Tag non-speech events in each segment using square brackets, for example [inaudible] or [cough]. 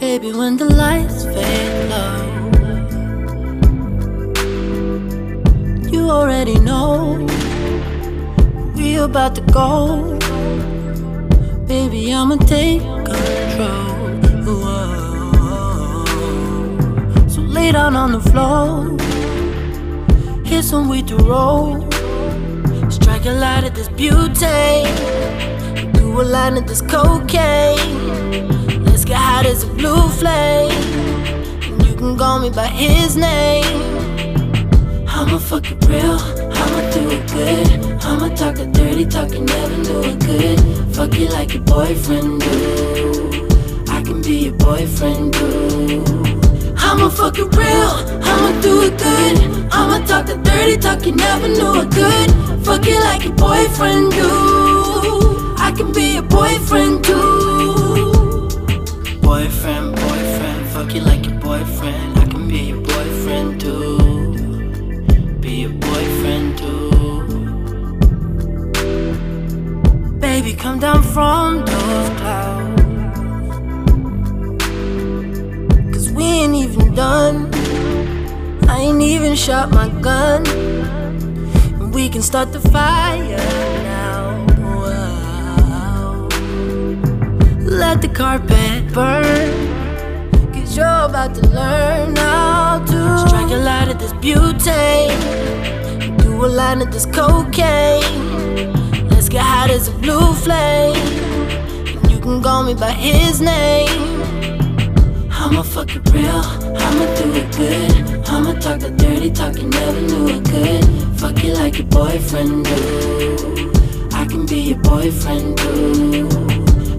Baby, when the lights fade low, you already know we about to go. Baby, I'ma take control. Whoa. So lay down on the floor, hit some weed to roll. Strike a light at this beauty, do a line of this cocaine. Let's get hot as a blue flame, and you can call me by his name. I'ma fuck it real, I'ma do it good. I'ma talk it dirty, talk you never knew it good. Fuck you like your boyfriend do. I can be your boyfriend too. I'ma fuck it real, I'ma do it good. I'ma talk the dirty talk you never knew it could. Fuck you like your boyfriend do. I can be your boyfriend too. Boyfriend, boyfriend, fuck you like your boyfriend. I can be your boyfriend too. Be your boyfriend too. Baby, come down from those clouds. Shot my gun. And we can start the fire now. Wow. Let the carpet burn. Cause you're about to learn how to strike a light at this beauty. Do a line of this cocaine. Let's get hot as a blue flame. And you can call me by his name. I'ma fuck it real, I'ma do it good. I'ma talk the dirty talk you never knew it could. Fuck you like your boyfriend do. I can be your boyfriend too.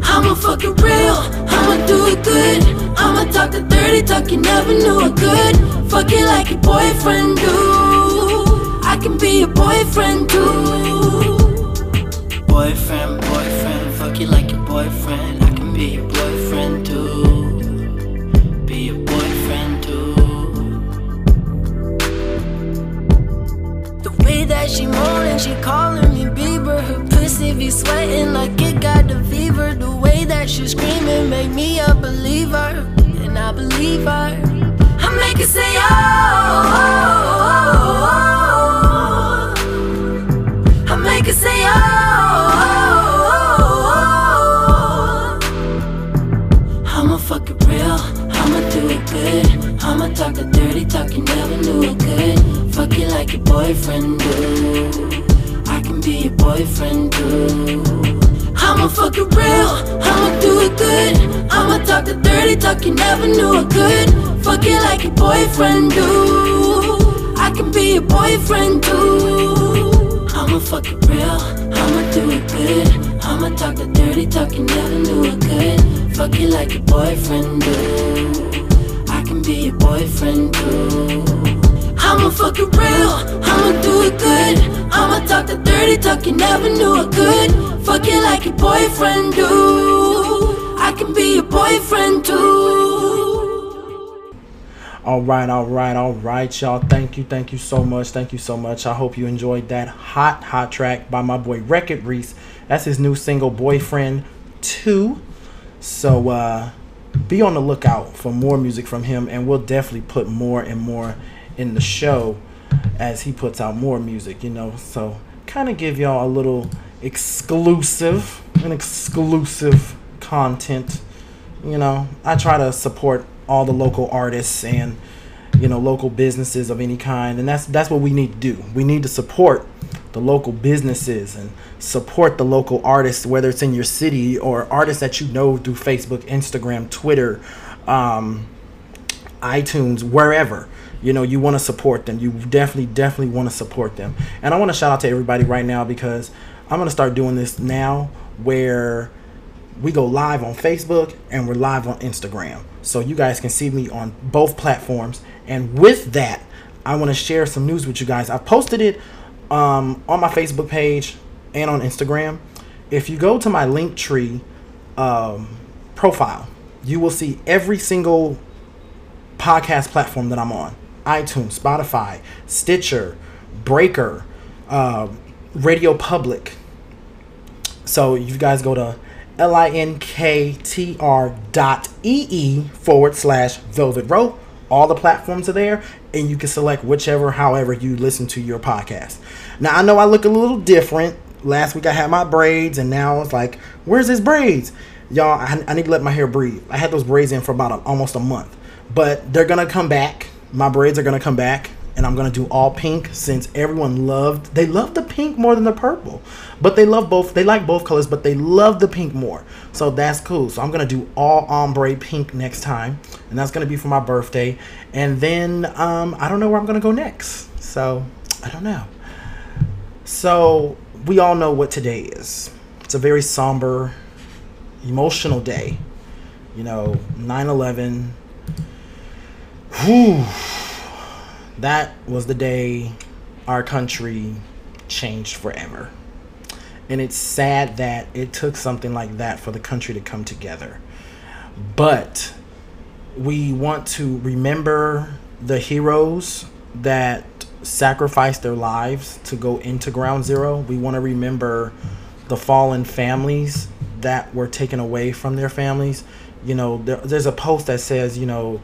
I'ma fuck it real, I'ma do it good. I'ma talk the dirty talk you never knew it could. Fuck you like your boyfriend do. I can be your boyfriend too. Boyfriend, boyfriend, fuck you like your boyfriend. I can be your boyfriend too. She moaning, she calling me Bieber. Her pussy be sweating like it got the fever. The way that she screaming make me a believer, and I believe her. I make her say oh. Boyfriend do. I can be your boyfriend too. I'ma fuck it real, I'ma do it good. I'ma talk the dirty talk you never knew it could. Fuck you like your boyfriend do. I can be your boyfriend too. I'ma fuck it real, I'ma do it good. I'ma talk the dirty talk you never knew it could. Fuck you like your boyfriend do. I can be your boyfriend too. I'ma fuck it real, I'ma do it good. I'ma talk the dirty talk you never knew it could. Fuck you like your boyfriend do. I can be your boyfriend too. All right, all right, all right, y'all. Thank you, thank you so much, thank you so much. I hope you enjoyed that hot, hot track by my boy Wrek It Reese. That's his new single, Boyfriend Too. So uh, be on the lookout for more music from him, and we'll definitely put more and more in the show as he puts out more music, you know. So kind of give y'all a little exclusive, an exclusive content. You know, I try to support all the local artists and you know local businesses of any kind, and that's that's what we need to do. We need to support the local businesses and support the local artists, whether it's in your city or artists that you know through Facebook, Instagram, Twitter, um, iTunes, wherever. You know, you want to support them. You definitely, definitely want to support them. And I want to shout out to everybody right now because I'm going to start doing this now where we go live on Facebook and we're live on Instagram. So you guys can see me on both platforms. And with that, I want to share some news with you guys. I've posted it um, on my Facebook page and on Instagram. If you go to my Linktree um, profile, you will see every single podcast platform that I'm on. iTunes, Spotify, Stitcher, Breaker, uh, Radio Public. So you guys go to L-I-N-K-T-R dot E-E forward slash Velvet Rope. All the platforms are there, and you can select whichever, however you listen to your podcast. Now, I know I look a little different. Last week I had my braids, and now it's like, where's his braids? Y'all, I, I need to let my hair breathe. I had those braids in for about a, almost a month, but they're gonna come back. My braids are gonna come back and I'm gonna do all pink since everyone loved they love the pink more than the purple, but they love both. They like both colors, but they love the pink more. So that's cool. So I'm gonna do all ombre pink next time, and that's gonna be for my birthday. And then um, I don't know where I'm gonna go next. So I don't know. So we all know what today is. It's a very somber, emotional day. You know, 9 11. Whew that was the day our country changed forever. And it's sad that it took something like that for the country to come together. But we want to remember the heroes that sacrificed their lives to go into ground zero. We want to remember the fallen families that were taken away from their families. You know, there, there's a post that says, you know,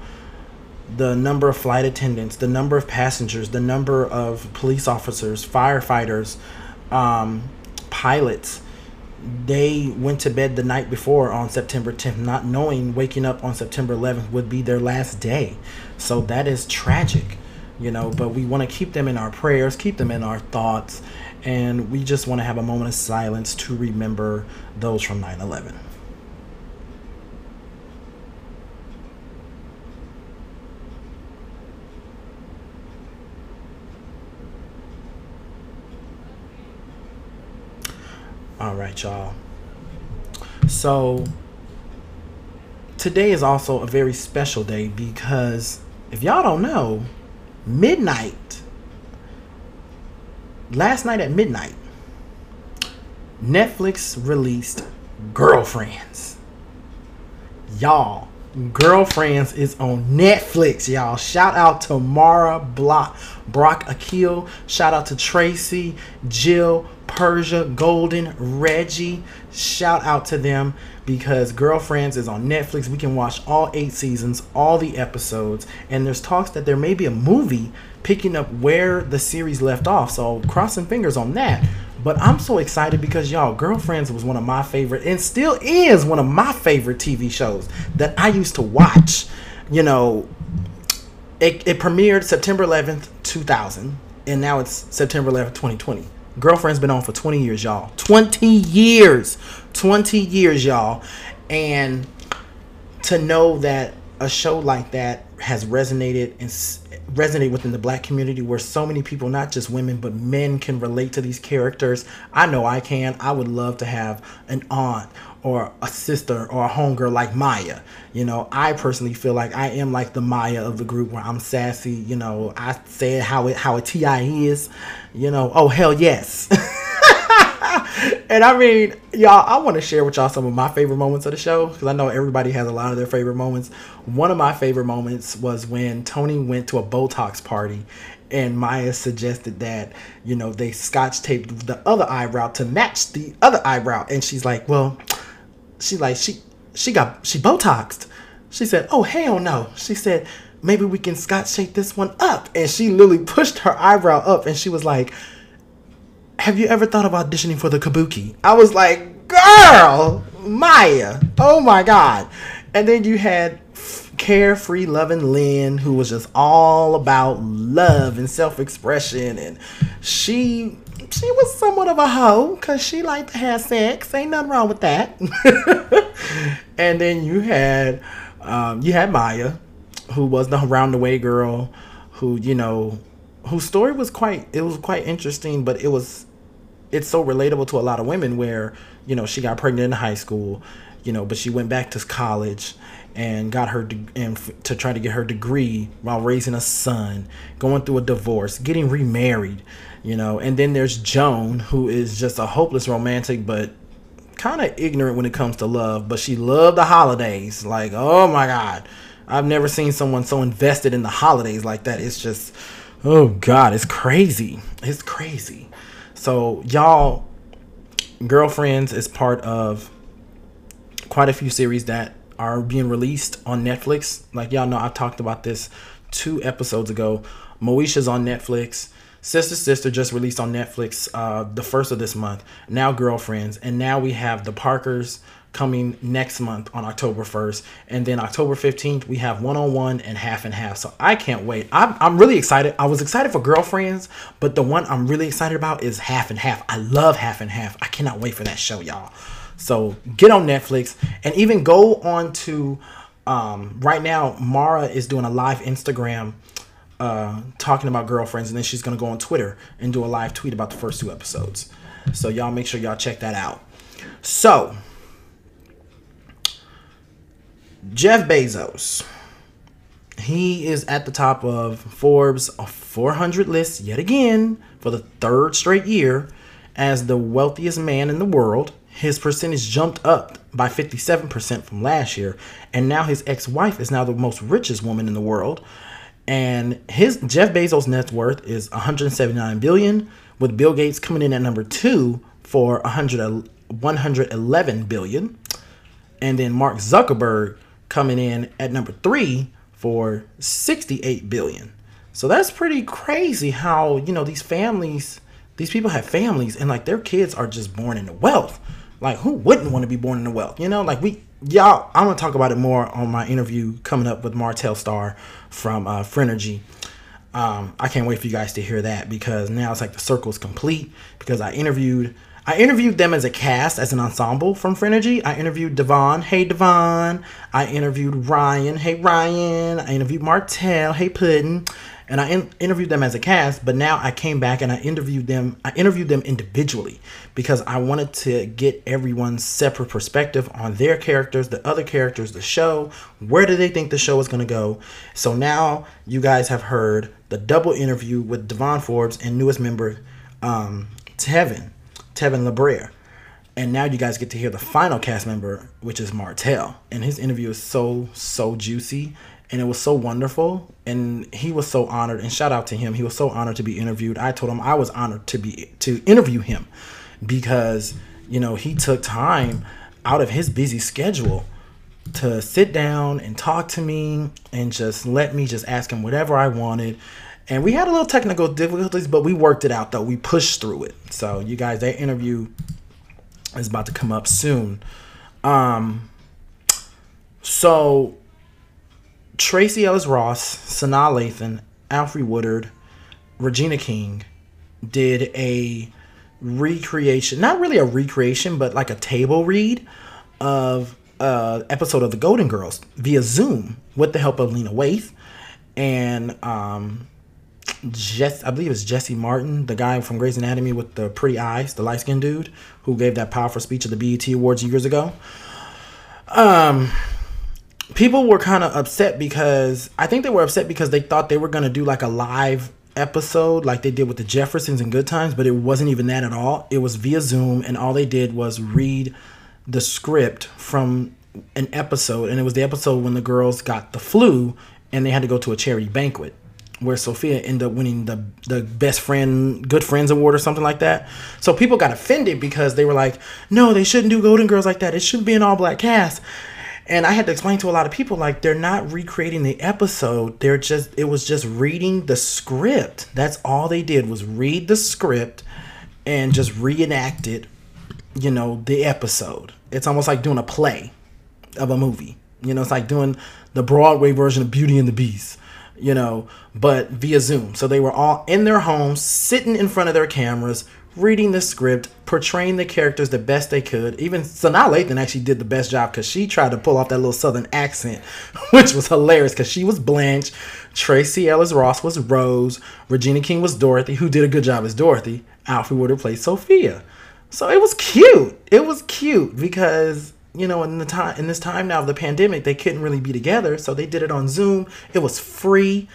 the number of flight attendants, the number of passengers, the number of police officers, firefighters, um, pilots. They went to bed the night before on September 10th, not knowing waking up on September 11th would be their last day. So that is tragic, you know. But we want to keep them in our prayers, keep them in our thoughts, and we just want to have a moment of silence to remember those from 9 11. All right, y'all. So, today is also a very special day because if y'all don't know, midnight, last night at midnight, Netflix released Girlfriends. Y'all, Girlfriends is on Netflix, y'all. Shout out to Mara Block, Brock Akil. Shout out to Tracy, Jill, Persia, Golden, Reggie. Shout out to them because Girlfriends is on Netflix. We can watch all eight seasons, all the episodes, and there's talks that there may be a movie picking up where the series left off. So crossing fingers on that. But I'm so excited because y'all, Girlfriends was one of my favorite and still is one of my favorite TV shows that I used to watch. You know, it, it premiered September 11th, 2000, and now it's September 11th, 2020. Girlfriend's been on for 20 years, y'all. 20 years. 20 years, y'all. And to know that a show like that has resonated and resonated within the black community where so many people not just women but men can relate to these characters i know i can i would love to have an aunt or a sister or a homegirl like maya you know i personally feel like i am like the maya of the group where i'm sassy you know i said how it how a ti is you know, oh hell yes. [laughs] and I mean, y'all, I want to share with y'all some of my favorite moments of the show because I know everybody has a lot of their favorite moments. One of my favorite moments was when Toni went to a Botox party and Maya suggested that, you know, they scotch taped the other eyebrow to match the other eyebrow. And she's like, well, she like, she, she got, she Botoxed. She said, oh, hell no. She said, maybe we can scotch tape this one up. And she literally pushed her eyebrow up and she was like, Have you ever thought of auditioning for the Kabuki? I was like, Girl, Maya, oh my God. And then you had carefree loving Lynn, who was just all about love and self expression. And she she was somewhat of a hoe because she liked to have sex. Ain't nothing wrong with that. [laughs] and then you had um, you had Maya, who was the round the way girl, who you know, whose story was quite it was quite interesting, but it was it's so relatable to a lot of women where you know she got pregnant in high school, you know, but she went back to college and got her de- and f- to try to get her degree while raising a son, going through a divorce, getting remarried, you know, and then there's Joan who is just a hopeless romantic but kind of ignorant when it comes to love, but she loved the holidays. Like, oh my god I've never seen someone so invested in the holidays like that. It's just, oh God, it's crazy. It's crazy. So, y'all, Girlfriends is part of quite a few series that are being released on Netflix. Like, y'all know, I talked about this two episodes ago. Moesha's on Netflix. Sister Sister just released on Netflix uh, the first of this month. Now Girlfriends, and now we have the Parkers coming next month on October 1st. And then October 15th, we have one on one and half and half. So I can't wait. I'm, I'm really excited. I was excited for Girlfriends, but the one I'm really excited about is half and half. I love half and half. I cannot wait for that show, y'all. So get on Netflix and even go on to um, right now. Mara is doing a live Instagram uh, talking about girlfriends, and then she's gonna go on Twitter and do a live tweet about the first two episodes. So y'all make sure y'all check that out. So Jeff Bezos, he is at the top of Forbes 400 list yet again for the third straight year as the wealthiest man in the world. His percentage jumped up by 57% from last year, and now his ex-wife is now the most richest woman in the world and his Jeff Bezos' net worth is 179 billion, with Bill Gates coming in at number two for 100, 111 billion, and then Mark Zuckerberg coming in at number three for 68 billion. So that's pretty crazy how you know these families, these people have families, and like their kids are just born into wealth. Like who wouldn't want to be born into wealth? You know, like we y'all. I'm gonna talk about it more on my interview coming up with Martell Starr from uh, Frenergy. Um, I can't wait for you guys to hear that because now it's like the circle is complete because I interviewed I interviewed them as a cast, as an ensemble from Frenergy. I interviewed Devon, hey Devon. I interviewed Ryan, hey Ryan. I interviewed Martell, hey Puddin and I in- interviewed them as a cast. But now I came back and I interviewed them. I interviewed them individually because I wanted to get everyone's separate perspective on their characters, the other characters, the show. Where do they think the show is going to go? So now you guys have heard the double interview with Devon Forbes and newest member um, Tevin, Tevin LeBrere. And now you guys get to hear the final cast member, which is Martell. And his interview is so, so juicy and it was so wonderful and he was so honored and shout out to him. He was so honored to be interviewed. I told him i was honored to be to interview him because you know he took time out of his busy schedule to sit down and talk to me and just let me just ask him whatever i wanted. And we had a little technical difficulties but we worked it out though. We pushed through it. So you guys that interview is about to come up soon. Um so Tracee Ellis Ross, Sanaa Lathan, Alfre Woodard, Regina King did a recreation, not really a recreation, but like a table read of uh episode of the Golden Girls via Zoom with the help of Lena Waithe and um Jess, I believe it's Jesse Martin, the guy from Grey's Anatomy with the pretty eyes, the light skinned dude who gave that powerful speech at the BET Awards years ago. Um, people were kind of upset because I think they were upset because they thought they were going to do like a live episode like they did with the Jeffersons and Good Times, but it wasn't even that at all. It was via Zoom, and all they did was read the script from an episode, and it was the episode when the girls got the flu and they had to go to a charity banquet where Sophia ended up winning the the best friend good friends award or something like that. So people got offended because they were like, "No, they shouldn't do Golden Girls like that. It shouldn't be an all black cast." And I had to explain to a lot of people like they're not recreating the episode. They're just it was just reading the script. That's all they did was read the script and just reenact it, you know, the episode. It's almost like doing a play of a movie. You know, it's like doing the Broadway version of Beauty and the Beast, you know, but via Zoom. So they were all in their homes, sitting in front of their cameras, reading the script, portraying the characters the best they could. Even Sanaa Lathan actually did the best job because she tried to pull off that little southern accent, [laughs] which was hilarious because she was Blanche, Tracee Ellis Ross was Rose, Regina King was Dorothy, who did a good job as Dorothy. Alfre Woodard played Sophia. So it was cute. It was cute because you know in the time in this time now of the pandemic they couldn't really be together, so they did it on Zoom. It was free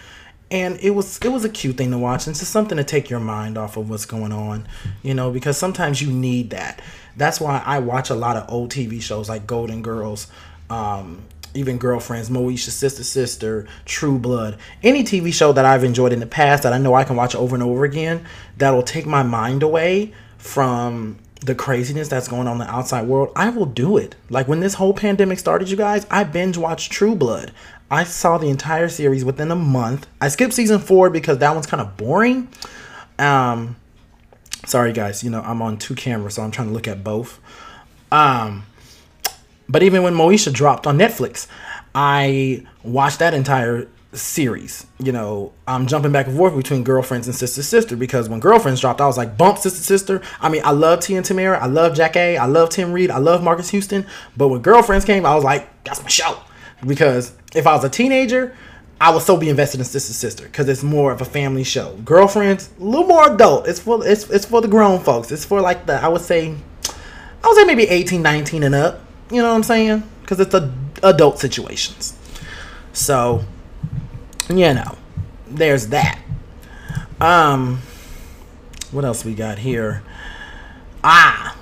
and it was it was a cute thing to watch and it's just something to take your mind off of what's going on you know because sometimes you need that that's why i watch a lot of old tv shows like golden girls um, even Girlfriends, Moesha, Sister Sister, True Blood, any TV show that I've enjoyed in the past that I know I can watch over and over again that'll take my mind away from the craziness that's going on in the outside world, I will do it. Like when this whole pandemic started, you guys, I binge watched True Blood. I saw the entire series within a month. I skipped season four because that one's kind of boring. Um, sorry guys, you know I'm on two cameras, so I'm trying to look at both. Um, but even when Moesha dropped on Netflix, I watched that entire series. You know, I'm jumping back and forth between girlfriends and sister sister because when girlfriends dropped, I was like, bump sister sister. I mean, I love T and Tamera, I love Jackée, I love Tim Reid, I love Marques Houston. But when girlfriends came, I was like, that's my show. Because if I was a teenager, I would still be invested in Sister Sister because it's more of a family show. Girlfriends, a little more adult. It's for it's it's for the grown folks. It's for like the I would say I would say maybe 18, 19 and up. You know what I'm saying? Because it's a adult situations. So, you know, there's that. Um, what else we got here? Ah,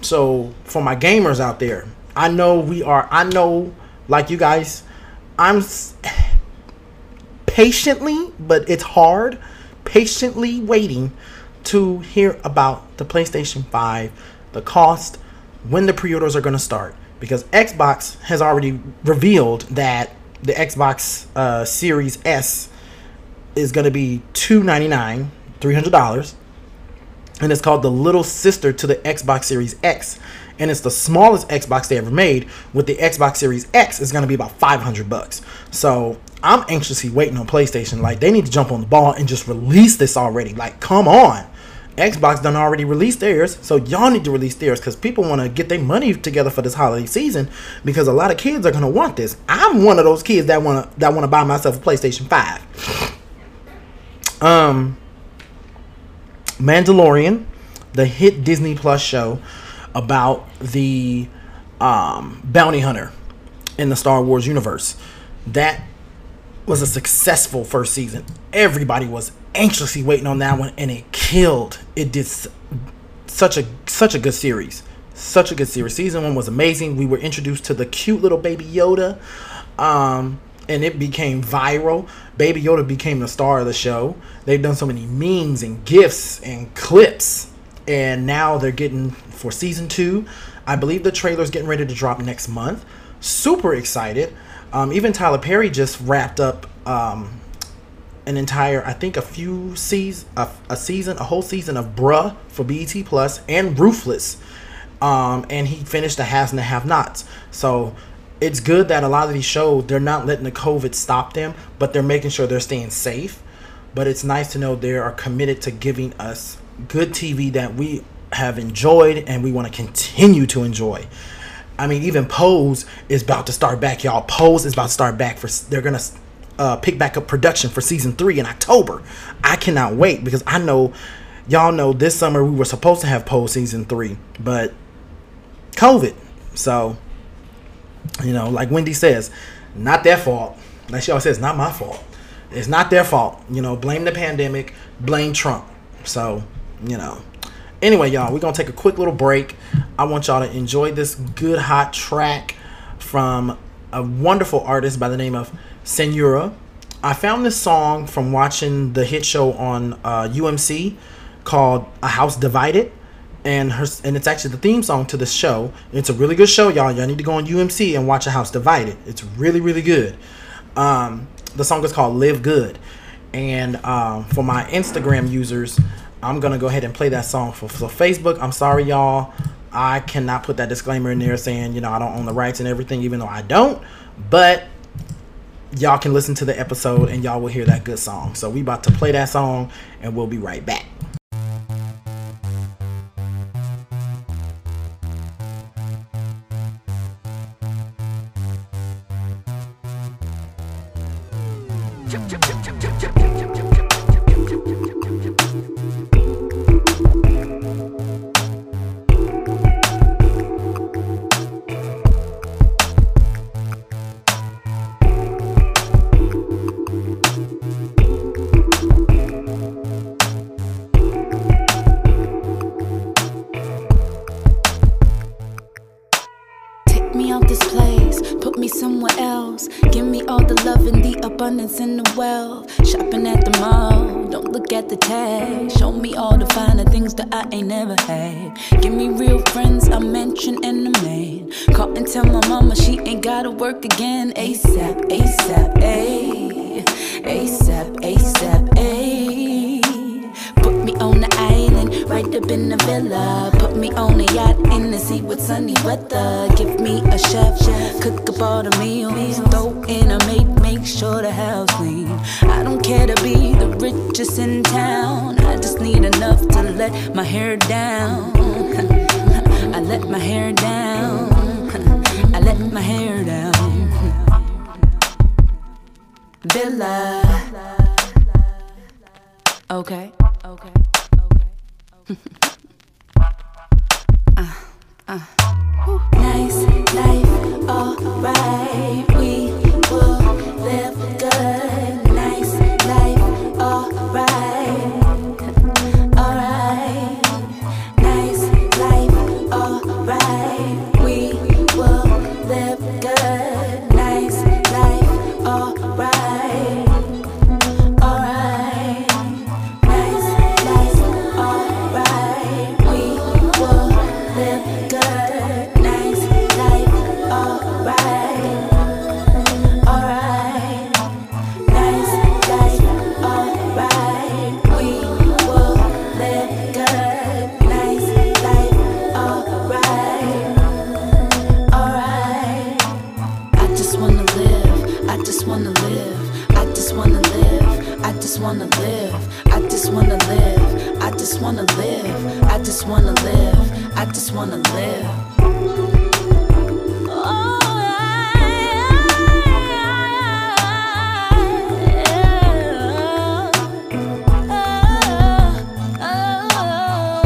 so for my gamers out there, I know we are. I know, like you guys, I'm patiently, but it's hard, patiently waiting to hear about the PlayStation 5, the cost, when the pre-orders are going to start. Because Xbox has already revealed that the Xbox uh, Series S is going to be two ninety nine, three hundred dollars, and it's called the little sister to the Xbox Series X, and it's the smallest Xbox they ever made. With the Xbox Series X, it's going to be about five hundred bucks. So I'm anxiously waiting on PlayStation. Like they need to jump on the ball and just release this already. Like come on. Xbox done already released theirs, so y'all need to release theirs because people want to get their money together for this holiday season because a lot of kids are gonna want this. I'm one of those kids that wanna that wanna buy myself a PlayStation Five. Um, Mandalorian, the hit Disney Plus show about the um, bounty hunter in the Star Wars universe, that was a successful first season. Everybody was anxiously waiting on that one, and it killed. It did such a such a good series, such a good series. Season one was amazing. We were introduced to the cute little baby Yoda, um, and it became viral. Baby Yoda became the star of the show. They've done so many memes and gifs and clips, and now they're getting for season two. I believe the trailer's getting ready to drop next month. Super excited. Um, even Tyler Perry just wrapped up um, an entire, I think, a few seasons, a, a, season, a whole season of Bruh for BET Plus and Ruthless, um, and he finished the Has and the Have Nots. So it's good that a lot of these shows they're not letting the COVID stop them, but they're making sure they're staying safe. But it's nice to know they are committed to giving us good TV that we have enjoyed and we want to continue to enjoy. I mean, even Pose is about to start back, y'all. Pose is about to start back for. They're gonna uh, pick back up production for season three in October. I cannot wait because I know, y'all know, this summer we were supposed to have Pose season three, but COVID. So, you know, like Wendy says, not their fault. Like she always says, not my fault. It's not their fault. You know, blame the pandemic, blame Trump. So, you know, Anyway, y'all, we're gonna take a quick little break. I want y'all to enjoy this good hot track from a wonderful artist by the name of Senora. I found this song from watching the hit show on uh, UMC called A House Divided. And her and it's actually the theme song to the show. It's a really good show, y'all. Y'all need to go on UMC and watch A House Divided. It's really, really good. Um, the song is called Live Good. And um, for my Instagram users, I'm gonna go ahead and play that song for so Facebook. I'm sorry, y'all. I cannot put that disclaimer in there saying you know I don't own the rights and everything, even though I don't. But y'all can listen to the episode and y'all will hear that good song. So we about to play that song and we'll be right back. Ain't never had. Give me real friends, I mention in the man. Call and tell my mama she ain't gotta work again. ASAP, ASAP, A. ASAP, ASAP, A. Put me on the island, right up in the villa. Put me on a yacht in the sea with sunny weather. Give me a chef, cook up all the meals. And throw in a maid, make sure the house clean. I don't care to be the richest in town. Need enough to let my hair down. [laughs] I let my hair down. [laughs] I let my hair down. Villa. Okay. Okay. Okay. [laughs] uh, uh. Nice life, alright. Wanna live.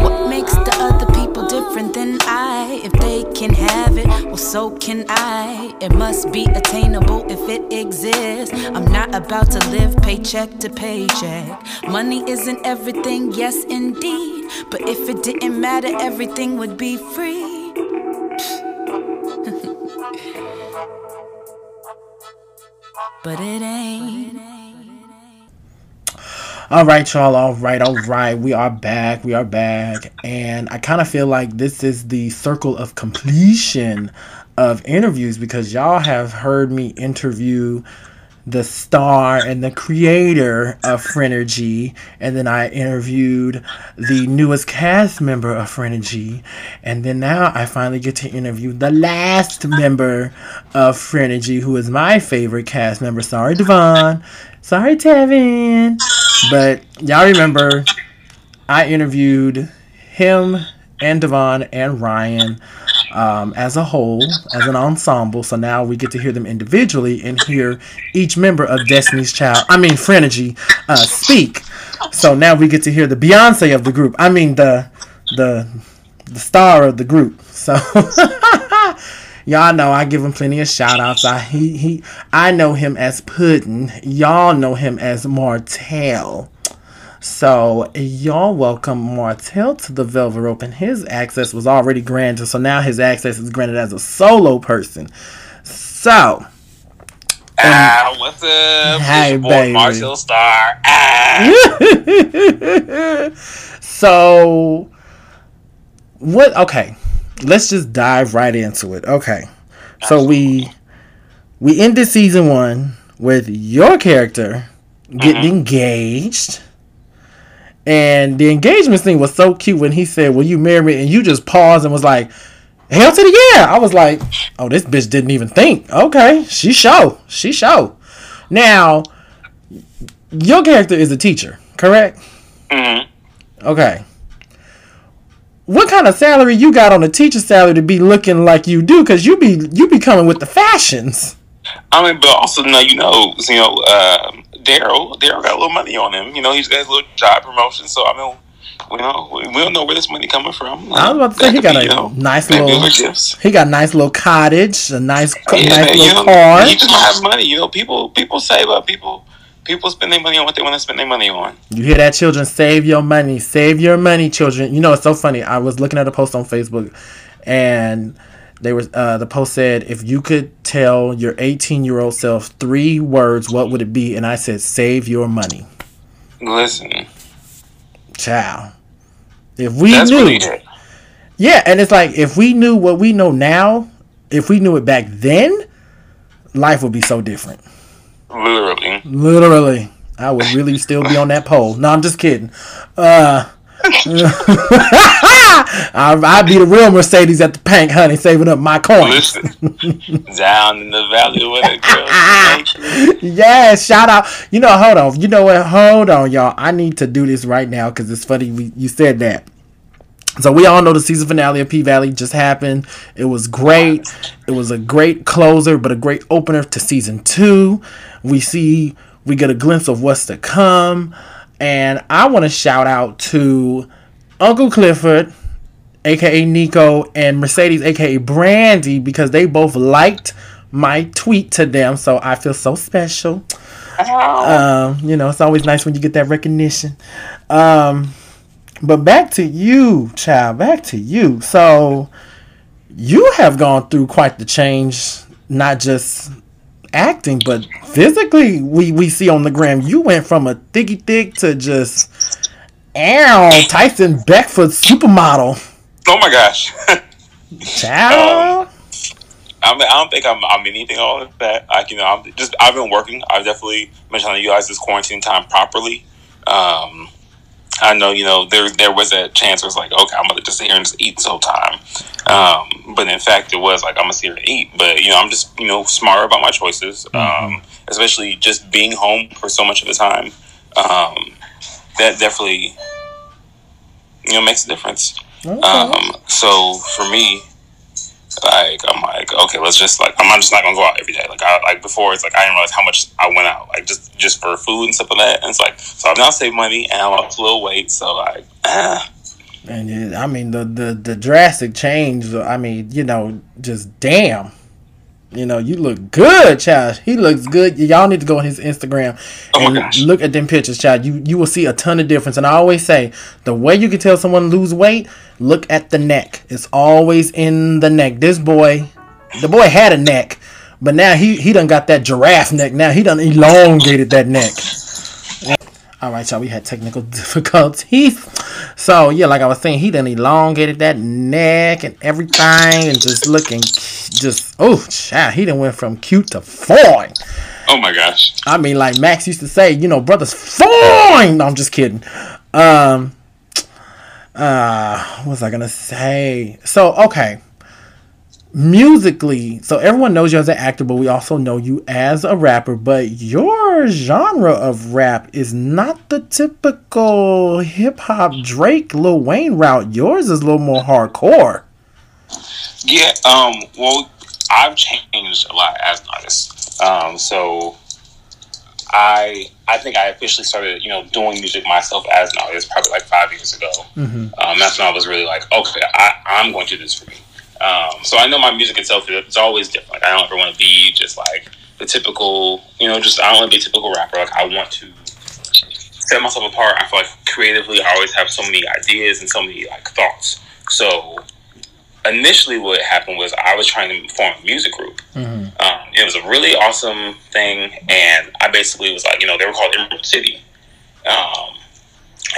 What makes the other people different than I? If they can have it, well, so can I. It must be attainable if it exists. I'm not about to live paycheck to paycheck. Money isn't everything, yes, indeed. But if it didn't matter, everything would be free. [laughs] but it ain't. All right, y'all. All right, all right. We are back. We are back. And I kind of feel like this is the circle of completion of interviews because y'all have heard me interview the star and the creator of Frenergy. And then I interviewed the newest cast member of Frenergy. And then now I finally get to interview the last member of Frenergy, who is my favorite cast member. Sorry, Devon. Sorry, Tevin. But y'all remember I interviewed him and Devon and Ryan um, as a whole, as an ensemble. So now we get to hear them individually and hear each member of Destiny's Child, I mean Frenergy, uh, speak. So now we get to hear the Beyonce of the group. I mean the the the star of the group. So [laughs] y'all know I give him plenty of shout outs. I he he I know him as Puddin. Y'all know him as Martell. So y'all welcome Martell to the Velvet Rope, and his access was already granted. So now his access is granted as a solo person. So Ah, what's up? Hey, It's your boy, baby. Martell Starr. Ah. [laughs] so what okay let's just dive right into it okay so we we ended season one with your character getting engaged and the engagement scene was so cute when he said will you marry me and you just paused and was like hell to the yeah i was like oh this bitch didn't even think okay she show she show now your character is a teacher correct Mm-hmm. Okay. What kind of salary you got on a teacher salary to be looking like you do? Cause you be you be coming with the fashions. I mean, but also now you know, you know, um, Daryl. Daryl got a little money on him. You know, he's got his little job promotion. So I mean, we know we don't know where this money coming from. I was about to say he got be, a you know, nice little gifts. he got a nice little cottage, a nice Yeah, nice man, little know, car. He just have money. You know, people people save up. People people spend their money on what they want to spend their money on. You hear that, children? Save your money. Save your money, children. You know it's so funny. I was looking at a post on Facebook, and They were uh, the post said, "If you could tell your 18 year old self three words, what would it be?" And I said, "Save your money." Listen, Child. If we that's knew, yeah, and it's like if we knew what we know now, if we knew it back then, life would be so different. Literally. Literally, I would really still be on that pole. No, I'm just kidding. Uh, [laughs] [laughs] [laughs] I, I'd be the real Mercedes at the bank, honey, saving up my coins. Listen, [laughs] down in the valley with a girl. Yeah, shout out. You know, hold on. You know what? Hold on, y'all. I need to do this right now because it's funny we, you said that. So we all know the season finale of P Valley just happened. It was great. It was a great closer, but a great opener to season two. We see we get a glimpse of what's to come, and I want to shout out to Uncle Clifford, aka Nicco, and Mercedes, aka Brandee, because they both liked my tweet to them. So I feel so special. Um, you know, it's always nice when you get that recognition. Um, but back to you, child. Back to you. So you have gone through quite the change, not just acting, but physically. We we see on the gram you went from a thicky thick to just ow Tyson Beckford supermodel. Oh my gosh. Child. [laughs] I mean, I don't think I'm, I'm anything all of that. Like, you know, I'm just, I've been working. I've definitely been trying to utilize this quarantine time properly. Um, I know, you know, there there was a chance where it's like, okay, I'm gonna just sit here and just eat this whole time. Um, but in fact, it was like I'm gonna sit here and eat. But you know, I'm just you know smarter about my choices, um, especially just being home for so much of the time. Um, that definitely you know makes a difference. Okay. Um, so for me, like I'm like, okay, let's just like I'm just not gonna go out every day. Like I like before, it's like I didn't realize how much I went out, like just just for food and stuff like that. And it's like so I've now saved money and I lost a little weight. So like, ah, And I mean the, the the drastic change. I mean, you know, just damn. You know, you look good, child. He looks good. Y'all need to go on his Instagram Oh and gosh. look at them pictures, child. You you will see a ton of difference. And I always say the way you can tell someone lose weight, look at the neck. It's always in the neck. This boy, the boy had a neck, but now he he done got that giraffe neck. Now he done elongated that neck. All right, y'all. We had technical [laughs] difficulties. So yeah, like I was saying, he done elongated that neck and everything, and just looking, just oh, child, he done went from cute to fine. oh my gosh, I mean, like Max used to say, you know, brothers fine. No, I'm just kidding. Um, uh, what was I gonna say? So okay, musically, so everyone knows you as an actor, but we also know you as a rapper. But your genre of rap is not the typical hip hop Drake Lil Wayne route. Yours is a little more hardcore. yeah. Um, well, I've changed a lot as an artist. Um, so I I think I officially started you know doing music myself as an artist probably like five years ago. Um, that's when I was really like, okay, I, I'm going to do this for me. Um, so I know my music itself it's always different. Like, I don't ever want to be just like the typical, you know, just I don't want to be a typical rapper. Like I want to set myself apart. I feel like creatively, I always have so many ideas and so many like thoughts. So initially, what happened was I was trying to form a music group. Um, it was a really awesome thing, and I basically was like, you know, they were called Emerald City. Um,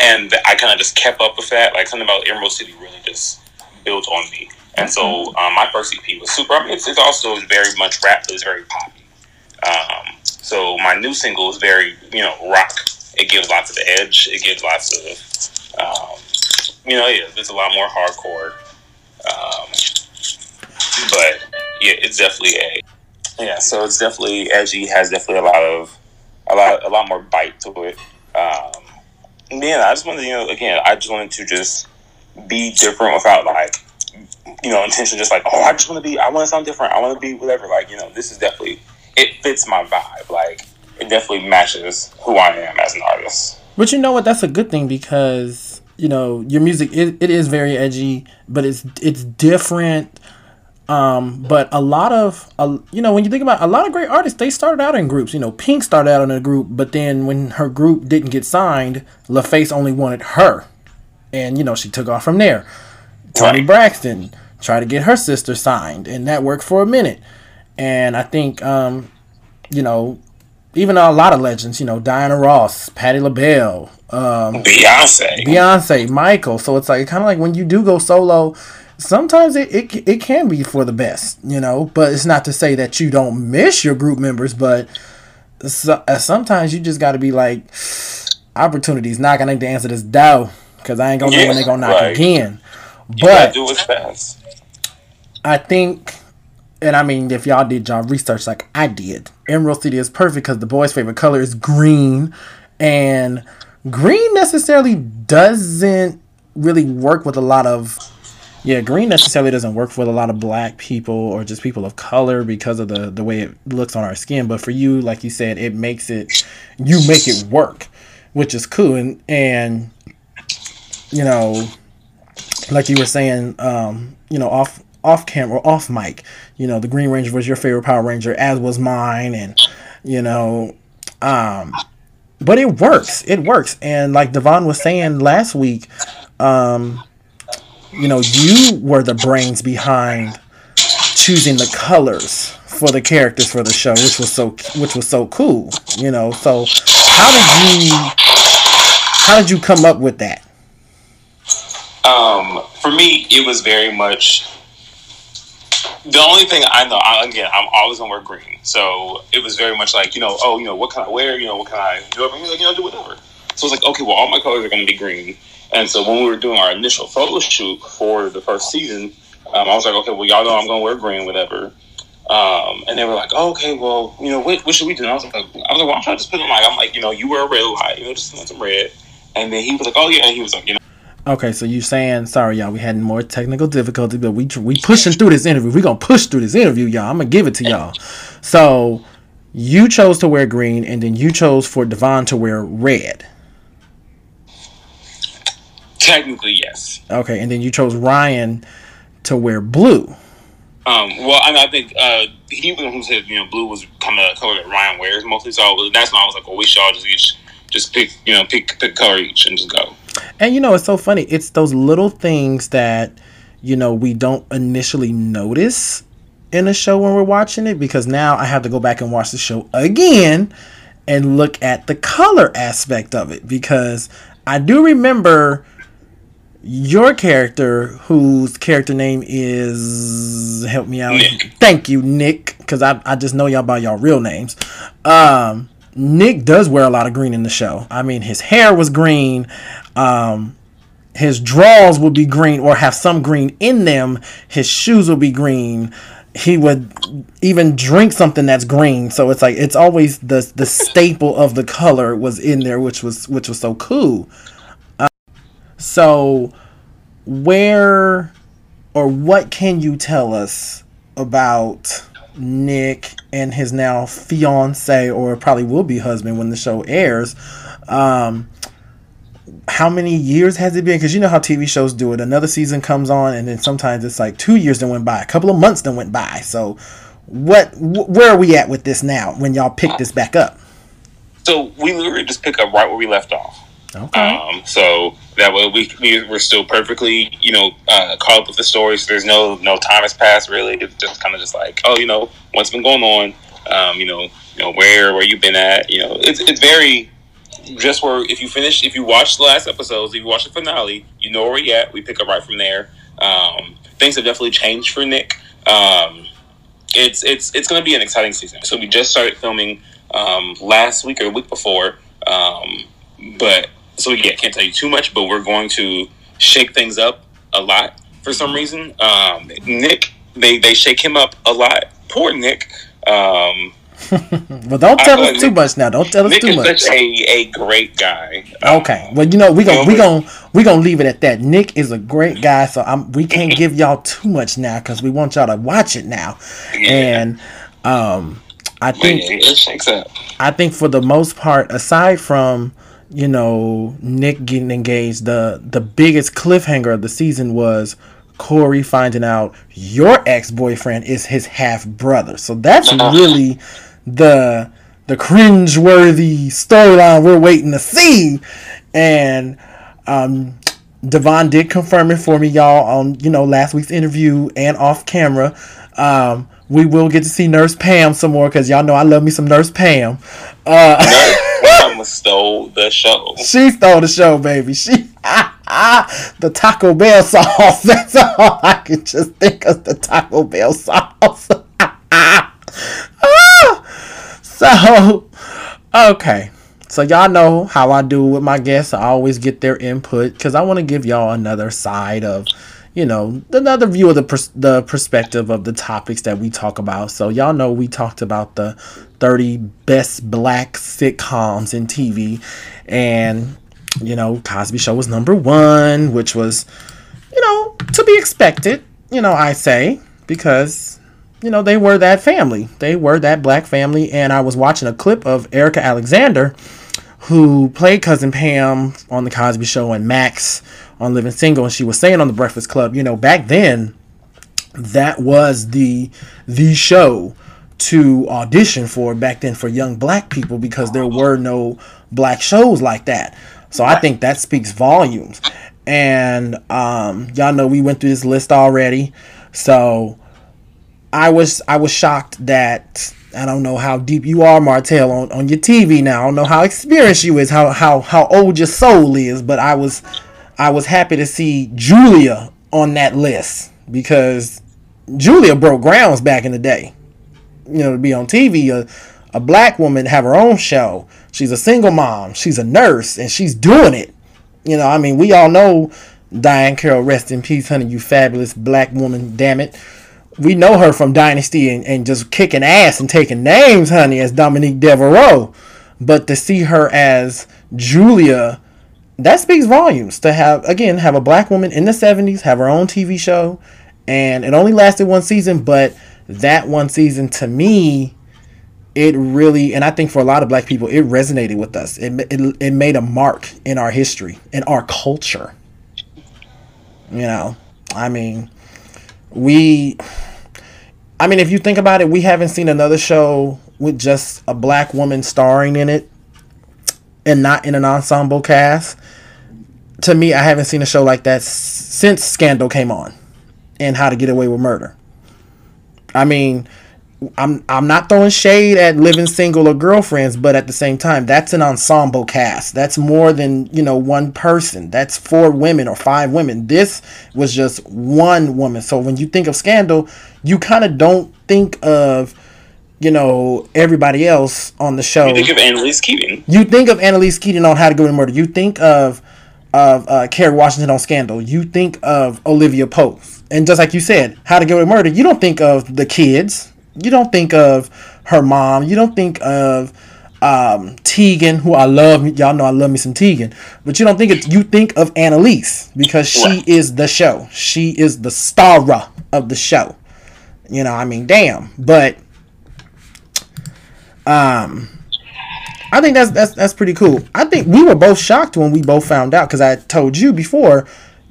and I kind of just kept up with that. Like something about Emerald City really just built on me. And so um, my first EP was super. I mean, it's, it's also very much rap, but it's very poppy. Um, so my new single is very, you know, rock. It gives lots of edge. It gives lots of, um, you know, yeah, there's a lot more hardcore. Um, but yeah, it's definitely a yeah. So it's definitely edgy. Has definitely a lot of a lot a lot more bite to it. Um, yeah, I just wanted to, you know, again, I just wanted to just be different without like you know, intention just like, oh, I just want to be, I want to sound different. I want to be whatever. Like, you know, this is definitely, it fits my vibe. Like, it definitely matches who I am as an artist. But you know what? That's a good thing because you know your music it, it is very edgy, but it's it's different. Um, but a lot of uh, you know when you think about a lot of great artists, they started out in groups. You know, Pink started out in a group, but then when her group didn't get signed, LaFace only wanted her, and you know she took off from there. Toni Right. Braxton, tried to get her sister signed, and that worked for a minute. And I think, um, you know, even a lot of legends, you know, Diana Ross, Patti LaBelle, um, Beyonce, Beyonce, Michael. So it's like kind of like when you do go solo, sometimes it, it it can be for the best, you know. But it's not to say that you don't miss your group members, but so, uh, sometimes you just got to be like, opportunities knocking at the answer this door because I ain't gonna know when they gonna knock right. again. You But do. I think, and I mean, if y'all did y'all research like I did, Emerald City is perfect because the boys' favorite color is green, and green necessarily doesn't really work with a lot of. Yeah, green necessarily doesn't work with a lot of black people or just people of color because of the the way it looks on our skin. But for you, like you said, it makes it you make it work, which is cool. And and you know, like you were saying, um, you know, off off camera, off mic, you know, the Green Ranger was your favorite Power Ranger, as was mine, and you know, um, but it works, it works, and like Devon was saying last week, um, you know, you were the brains behind choosing the colors for the characters for the show, which was so which was so cool, you know. So how did you how did you come up with that? Um, for me, it was very much the only thing I know. I, again, I'm always gonna wear green, so it was very much like you know, oh, you know, what can I wear? You know, what can I do? I mean, like, you know, do whatever. So it's like, okay, well, all my colors are gonna be green. And so when we were doing our initial photo shoot for the first season, um, I was like, okay, well, y'all know I'm gonna wear green, whatever. Um, and they were like, oh, okay, well, you know, what, what should we do? And I was like, I was like, well, I'm trying to just put on like, I'm like, you know, you wear a red light, you know, just some red. And then he was like, oh yeah, and he was like, you know. Okay, so you saying sorry, y'all? We had more technical difficulty, but we we pushing through this interview. We gonna push through this interview, y'all. I'm gonna give it to y'all. So you chose to wear green, and then you chose for Devon to wear red. Technically, yes. Okay, and then you chose Ryan to wear blue. Um, well, I, mean, I think uh, he was the one who said you know blue was kind of the color that Ryan wears mostly. So that's why I was like, well, we should all just each just pick you know pick pick color each and just go. And you know, it's so funny. It's those little things that you know we don't initially notice in a show when we're watching it because now I have to go back and watch the show again and look at the color aspect of it because I do remember your character whose character name is help me out Nick. thank you nick because I, I just know y'all by y'all real names um nick does wear a lot of green in the show i mean his hair was green um his drawers would be green or have some green in them. His shoes would be green. He would even drink something that's green. So it's like it's always the the staple of the color was in there which was which was so cool. Um, so, where or what can you tell us about Nick and his now fiance, or probably will be husband when the show airs? Um, how many years has it been? Because you know how TV shows do it. Another season comes on, and then sometimes it's like two years that went by, a couple of months that went by. So, what? Wh- where are we at with this now? When y'all pick this back up? So we literally just pick up right where we left off. Okay. Um, so that way we, we we're still perfectly you know uh, caught up with the story. So there's no no time has passed really. It's just kind of just like oh you know what's been going on. Um, you know you know where where you've been at. You know it's it's very just where if you finish if you watch the last episodes if you watch the finale you know where we're at. We pick up right from there. Um, things have definitely changed for Nick. Um, it's it's it's going to be an exciting season. So we just started filming um, last week or week before. Um, but so yeah, can't tell you too much, but we're going to shake things up a lot for some reason. Um, Nick, they they shake him up a lot. Poor Nick. Um, [laughs] Well, don't tell I- us too much now. Don't tell us Nick too is much. such a, a great guy. Um, Okay. Well, you know we gonna we gonna we gonna leave it at that. Nick is a great guy, so I'm we can't [laughs] give y'all too much now because we want y'all to watch it now. Yeah. And um, I think yeah, it shakes up. I think for the most part, aside from you know Nick getting engaged, the the biggest cliffhanger of the season was Corey finding out your ex boyfriend is his half brother. So that's Uh-huh. really the the cringe worthy storyline we're waiting to see. And um, Devon did confirm it for me, y'all, on you know last week's interview and off camera. Um, we will get to see Nurse Pam some more because y'all know I love me some Nurse Pam. Uh, Nurse Pam [laughs] stole the show. She stole the show, baby. She [laughs] [laughs] the Taco Bell sauce. [laughs] That's all I can just think of the Taco Bell sauce. [laughs] Ah! so okay. So y'all know how I do with my guests. I always get their input because I want to give y'all another side of, you know, another view of the pers- the perspective of the topics that we talk about. So y'all know we talked about the 30 best black sitcoms in TV, and you know Cosby Show was number one, which was, you know, to be expected. You know, I say because you know, they were that family. They were that black family. And I was watching a clip of Erika Alexander who played cousin Pam on the Cosby Show and Max on Living Single, and she was saying on the Breakfast Club, you know, back then that was the the show to audition for back then for young black people because there were no black shows like that. So I think that speaks volumes. And um, y'all know we went through this list already. So I was I was shocked that I don't know how deep you are, Martell, on, on your TV now. I don't know how experienced you is, how how how old your soul is, but I was I was happy to see Julia on that list because Julia broke grounds back in the day. You know, to be on TV, a, a black woman have her own show. She's a single mom. She's a nurse, and she's doing it. You know, I mean, we all know Diahann Carroll, rest in peace, honey, you fabulous black woman, damn it we know her from Dynasty and, and just kicking ass and taking names, honey, as Dominique Deveraux. But to see her as Julia, that speaks volumes. To have again have a black woman in the '70s have her own TV show, and it only lasted one season, but that one season to me, it really and I think for a lot of black people, it resonated with us. It it, it made a mark in our history, in our culture. You know, I mean, we I mean, if you think about it, we haven't seen another show with just a black woman starring in it and not in an ensemble cast. To me, I haven't seen a show like that since Scandal came on and How to Get Away with Murder. I mean, I'm I'm not throwing shade at living single or girlfriends, but at the same time, that's an ensemble cast. That's more than you know one person. That's four women or five women. This was just one woman. So when you think of Scandal, you kind of don't think of you know everybody else on the show. You think of Annalise Keating. You think of Annalise Keating on How to Go to Murder. You think of of uh, Kerry Washington on Scandal. You think of Olivia Pope. And just like you said, How to Get Away with Murder, you don't think of the kids you don't think of her mom. You don't think of um, Tegan, who I love. Y'all know I love me some Tegan, but you don't think it. You think of Annalise because she right. is the show. She is the star of the show. You know, I mean, damn. But um, I think that's that's that's pretty cool. I think we were both shocked when we both found out because I told you before.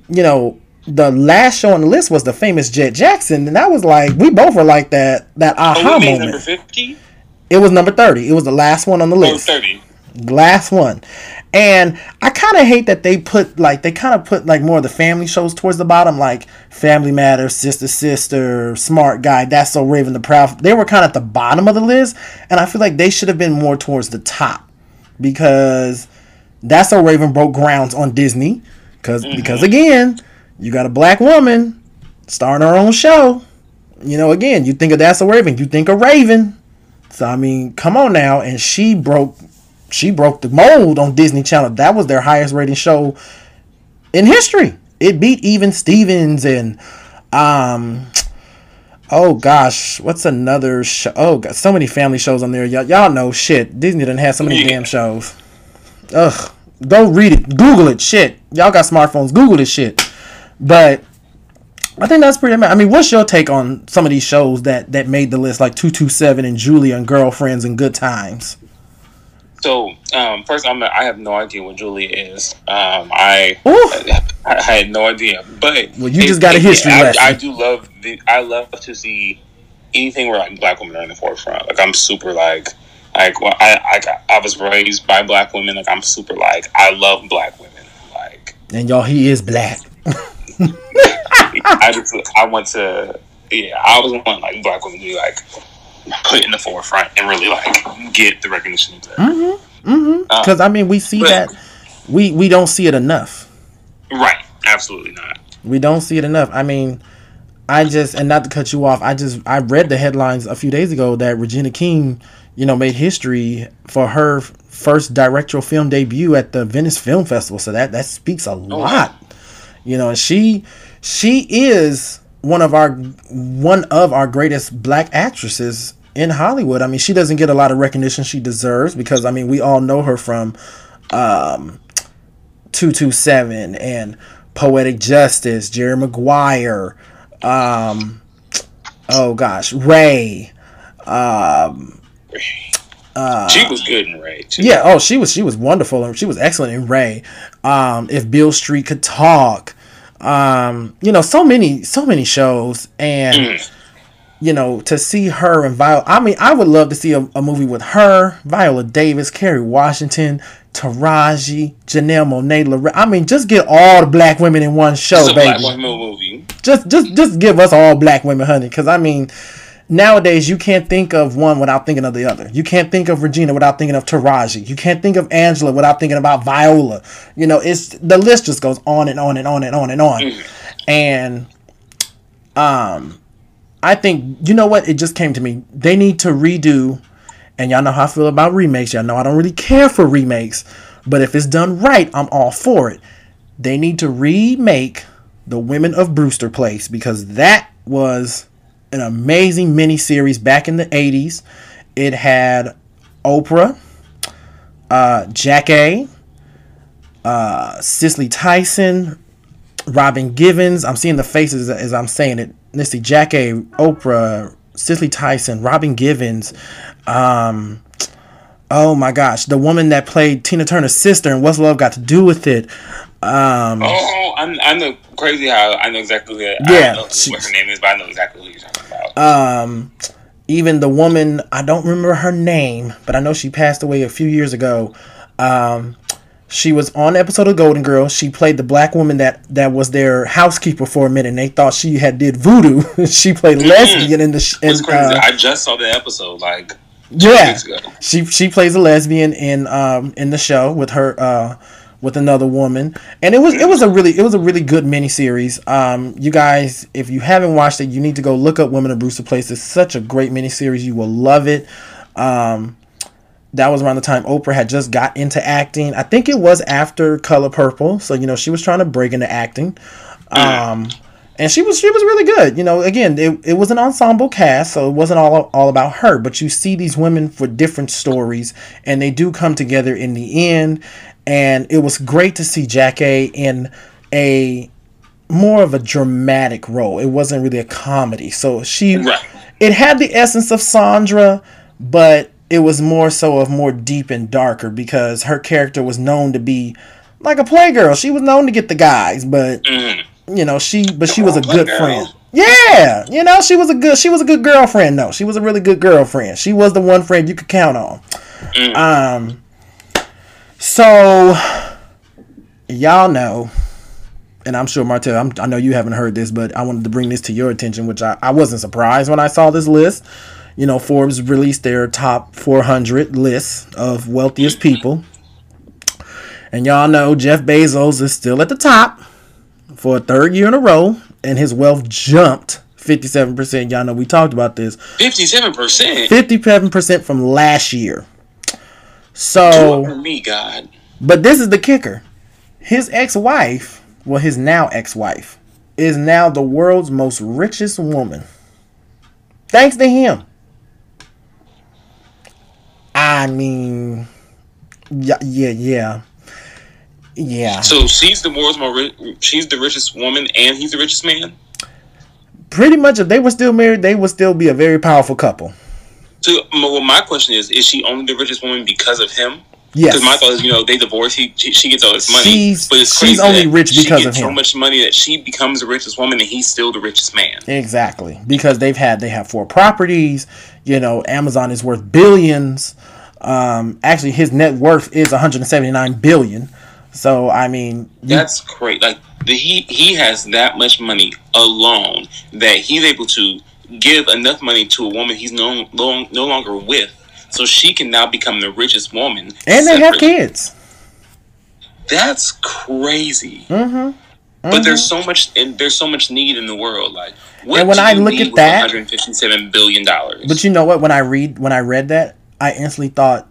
You know, the last show on the list was the famous Jett Jackson, and that was like we both were like that that aha oh, moment. Number fifty. It was number thirty. It was the last one on the list. Oh, 30. Last one. And I kind of hate that they put like they kind of put like more of the family shows towards the bottom, like Family Matters, Sister Sister, Smart Guy, That's So Raven the Proud. They were kind of at the bottom of the list, and I feel like they should have been more towards the top because That's So Raven broke grounds on Disney because mm-hmm. because again you got a black woman starting her own show. You know, again, you think of That's a Raven, you think of Raven. So I mean, come on now, and she broke she broke the mold on Disney Channel. That was their highest rating show in history. It beat even Stevens and um oh gosh, what's another show? Oh, got so many family shows on there. Y- y'all know shit. Disney didn't have so many yeah. damn shows. Ugh. Go read it. Google it. Shit. Y'all got smartphones. Google this shit. But I think that's pretty. I mean, what's your take on some of these shows that that made the list, like Two Two Seven and Julia and Girlfriends and Good Times? So um, first, I'm I have no idea what Julia is. Um, I, I, I had no idea, but well, you just got a history I, lesson. I, do love the. I love to see anything where like black women are in the forefront. Like I'm super like like I I I was raised by black women. Like I'm super like I love black women. Like And y'all, he is black. [laughs] I just I want to yeah I was want like black women to be like put in the forefront and really like get the recognition. Mm-hmm. Mm-hmm. Because uh, I mean, we see but, that we we don't see it enough. Right. Absolutely not. We don't see it enough. I mean, I just and not to cut you off. I just I read the headlines a few days ago that Regina King, you know, made history for her first directorial film debut at the Venice Film Festival. So that that speaks a oh, lot. You know, she she is one of our one of our greatest black actresses in Hollywood. I mean, she doesn't get a lot of recognition she deserves because I mean, we all know her from um 227 and Poetic Justice, Jerry Maguire, um oh gosh, Ray. Um uh, she was good in Ray too. Yeah, oh she was she was wonderful she was excellent in Ray. Um if Beale Street could talk. Um, you know, so many so many shows and mm. you know, to see her and Viola I mean, I would love to see a, a movie with her, Viola Davis, Kerry Washington, Taraji, Janelle Monáe, Loretta. I mean, just get all the black women in one show, baby. Just, just, just give us all black women, honey. Because I mean, nowadays you can't think of one without thinking of the other. You can't think of Regina without thinking of Taraji. You can't think of Angela without thinking about Viola. You know, it's the list just goes on and on and on and on and on. Mm. And, um, I think you know what? It just came to me. They need to redo and y'all know how I feel about remakes. Y'all know I don't really care for remakes. But if it's done right, I'm all for it. They need to remake The Women of Brewster Place because that was an amazing miniseries back in the 80s. It had Oprah, uh, Jackée, uh, Cicely Tyson, Robin Givens. I'm seeing the faces as I'm saying it. Let's see, Jackée, Oprah, Cicely Tyson, Robin Givens, um, oh my gosh, the woman that played Tina Turner's sister and what's love got to do with it? Um, oh, I'm, I know crazy how I know exactly who, yeah, what her name is, but I know exactly who you're talking about. Um, even the woman, I don't remember her name, but I know she passed away a few years ago. Um, she was on episode of Golden Girls. She played the black woman that that was their housekeeper for a minute. and They thought she had did voodoo. [laughs] she played mm-hmm. lesbian in the. In, crazy. Uh, I just saw the episode like yeah, she she plays a lesbian in um in the show with her uh with another woman, and it was it was a really it was a really good miniseries. Um, you guys, if you haven't watched it, you need to go look up Women of Brewster Place. It's such a great miniseries. You will love it. Um, that was around the time Oprah had just got into acting. I think it was after Color Purple, so you know she was trying to break into acting. Um, and she was she was really good. You know, again, it, it was an ensemble cast, so it wasn't all all about her. But you see these women for different stories, and they do come together in the end. And it was great to see Jackée in a more of a dramatic role. It wasn't really a comedy, so she right. it had the essence of Sandra, but it was more so of more deep and darker because her character was known to be like a playgirl. She was known to get the guys, but. Mm you know she but she was a good friend yeah you know she was a good she was a good girlfriend though she was a really good girlfriend she was the one friend you could count on mm. um so y'all know and i'm sure martell I'm, i know you haven't heard this but i wanted to bring this to your attention which I, I wasn't surprised when i saw this list you know forbes released their top 400 list of wealthiest people and y'all know jeff bezos is still at the top for a third year in a row, and his wealth jumped 57%. Y'all know we talked about this. 57%? 57% from last year. So. For me, God. But this is the kicker. His ex wife, well, his now ex wife, is now the world's most richest woman. Thanks to him. I mean, yeah, yeah, yeah. Yeah. So she's the world's more she's the richest woman and he's the richest man. Pretty much, if they were still married, they would still be a very powerful couple. So, well, my question is: Is she only the richest woman because of him? Yes. Because my thought is, you know, they divorce. He, she gets all this money, she's, but it's she's only rich because of him. So much money that she becomes the richest woman, and he's still the richest man. Exactly, because they've had they have four properties. You know, Amazon is worth billions. Um, actually, his net worth is 179 billion. So I mean, you- That's great. Like the, he he has that much money alone that he's able to give enough money to a woman he's no no, no longer with, so she can now become the richest woman. and they have kids. That's crazy. Mm-hmm. But there's so much and there's so much need in the world. Like And when I look at that- 157 billion dollars. But you know what? When I read when I read that, I instantly thought,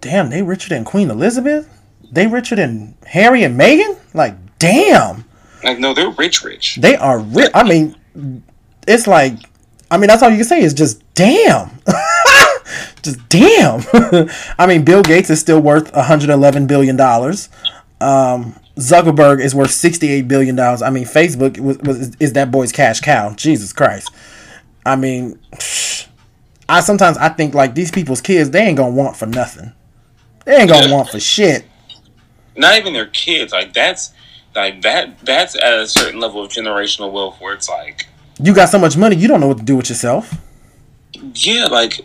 "Damn, they richer than Queen Elizabeth. They richer than Harry and Meghan. Like, damn, like no, they're rich, rich. they are rich. I mean, it's like, I mean, that's all you can say is just damn, [laughs] just damn. [laughs] I mean, Bill Gates is still worth 111 billion dollars. Um, Zuckerberg is worth 68 billion dollars. I mean, Facebook was, was is that boy's cash cow. Jesus Christ. I mean, [sighs] I sometimes I think like these people's kids, they ain't gonna want for nothing. They ain't gonna Yeah. want for shit. Not even their kids. Like that's like that. That's at a certain level of generational wealth where it's like, You got so much money, you don't know what to do with yourself. yeah, like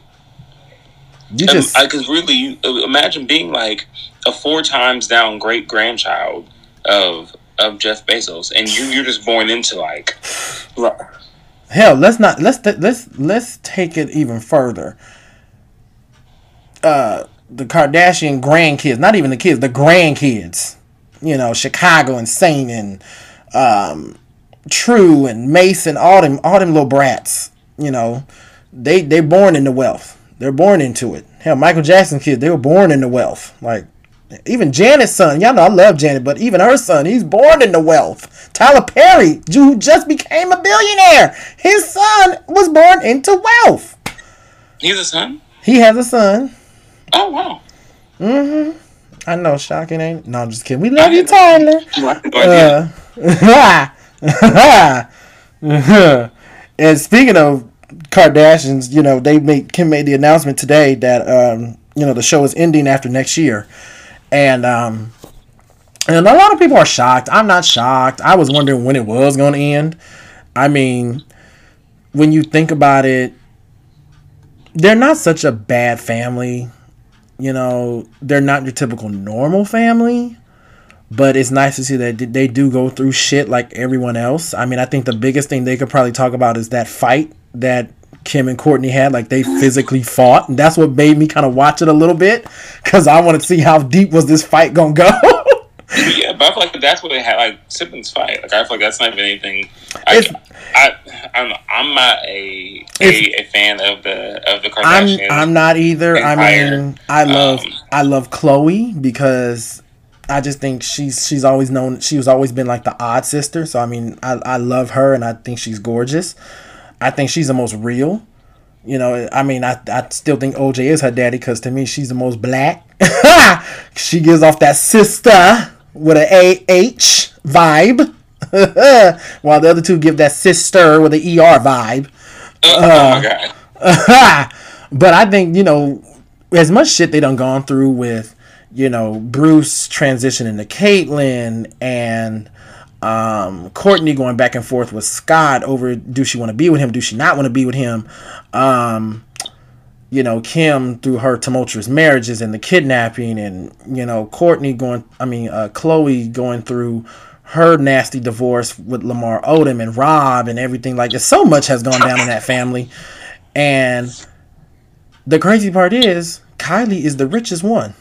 You just I could really imagine being like a four times down great grandchild of of Jeff Bezos, and you you're just born into like, hell. Let's not let's th- let's let's take it even further. Uh, the Kardashian grandkids, not even the kids, the grandkids. You know, Chicago and Saint and um, True and Mason, all them all them little brats. You know, they they born into wealth. They're born into it. Hell, Michael Jackson's kids, they were born into wealth. Like even Janet's son, y'all know I love Janet, but even her son, he's born into wealth. Tyler Perry, who just became a billionaire, his son was born into wealth. he's a son. He has a son. Oh wow! Mm hmm. I know, shocking, ain't? No, I'm just kidding. We love you, Tyler. Uh, [laughs] [laughs] and speaking of Kardashians, you know, they made Kim made the announcement today that um, you know the show is ending after next year, and um, and a lot of people are shocked. I'm not shocked. I was wondering when it was going to end. I mean, when you think about it, they're not such a bad family. You know, they're not your typical normal family but it's nice to see that they do go through shit like everyone else. I mean, I think the biggest thing they could probably talk about is that fight that Kim and Kourtney had. Like they physically fought, and that's what made me kind of watch it a little bit because I want to see how deep was this fight gonna go. [laughs] yeah, but I feel like that's what they had. Like siblings fight. Like I feel like that's not even anything. I, I, I don't know. I'm not a a, a fan of the of the Kardashians. I'm I'm not either. I mean, I love Um, I love Khloé because I just think she's she's always known she was always been like the odd sister. So I mean, I I love her and I think she's gorgeous. I think she's the most real. You know, I mean, I, I still think OJ is her daddy because to me she's the most black. [laughs] she gives off that sister with an A H vibe, [laughs] while the other two give that sister with an ER vibe. oh, oh my god. but I think you know, as much shit they done gone through with, you know, Bruce transitioning to Caitlyn and um, Kourtney going back and forth with Scott over do she want to be with him, do she not want to be with him, um, you know, Kim through her tumultuous marriages and the kidnapping, and you know, Kourtney going, I mean, uh, Khloé going through her nasty divorce with Lamar Odom and Rob and everything like that. So much has gone down in that family. And the crazy part is, Kylie is the richest one.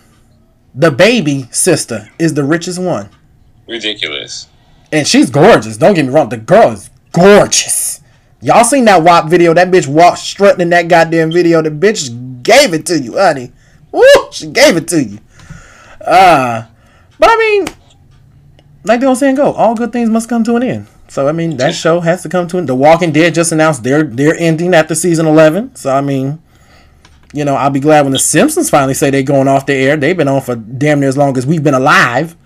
The baby sister is the richest one. Ridiculous. And she's gorgeous. Don't get me wrong. The girl is gorgeous. Y'all seen that WAP video? That bitch walked strutting in that goddamn video. The bitch gave it to you, honey. Woo! She gave it to you. Uh, but I mean, like the old saying go, all good things must come to an end. So I mean, that show has to come to an end. The Walking Dead just announced their their ending after season eleven. So I mean, you know, I'll be glad when the Simpsons finally say they're going off the air. They've been on for damn near as long as we've been alive.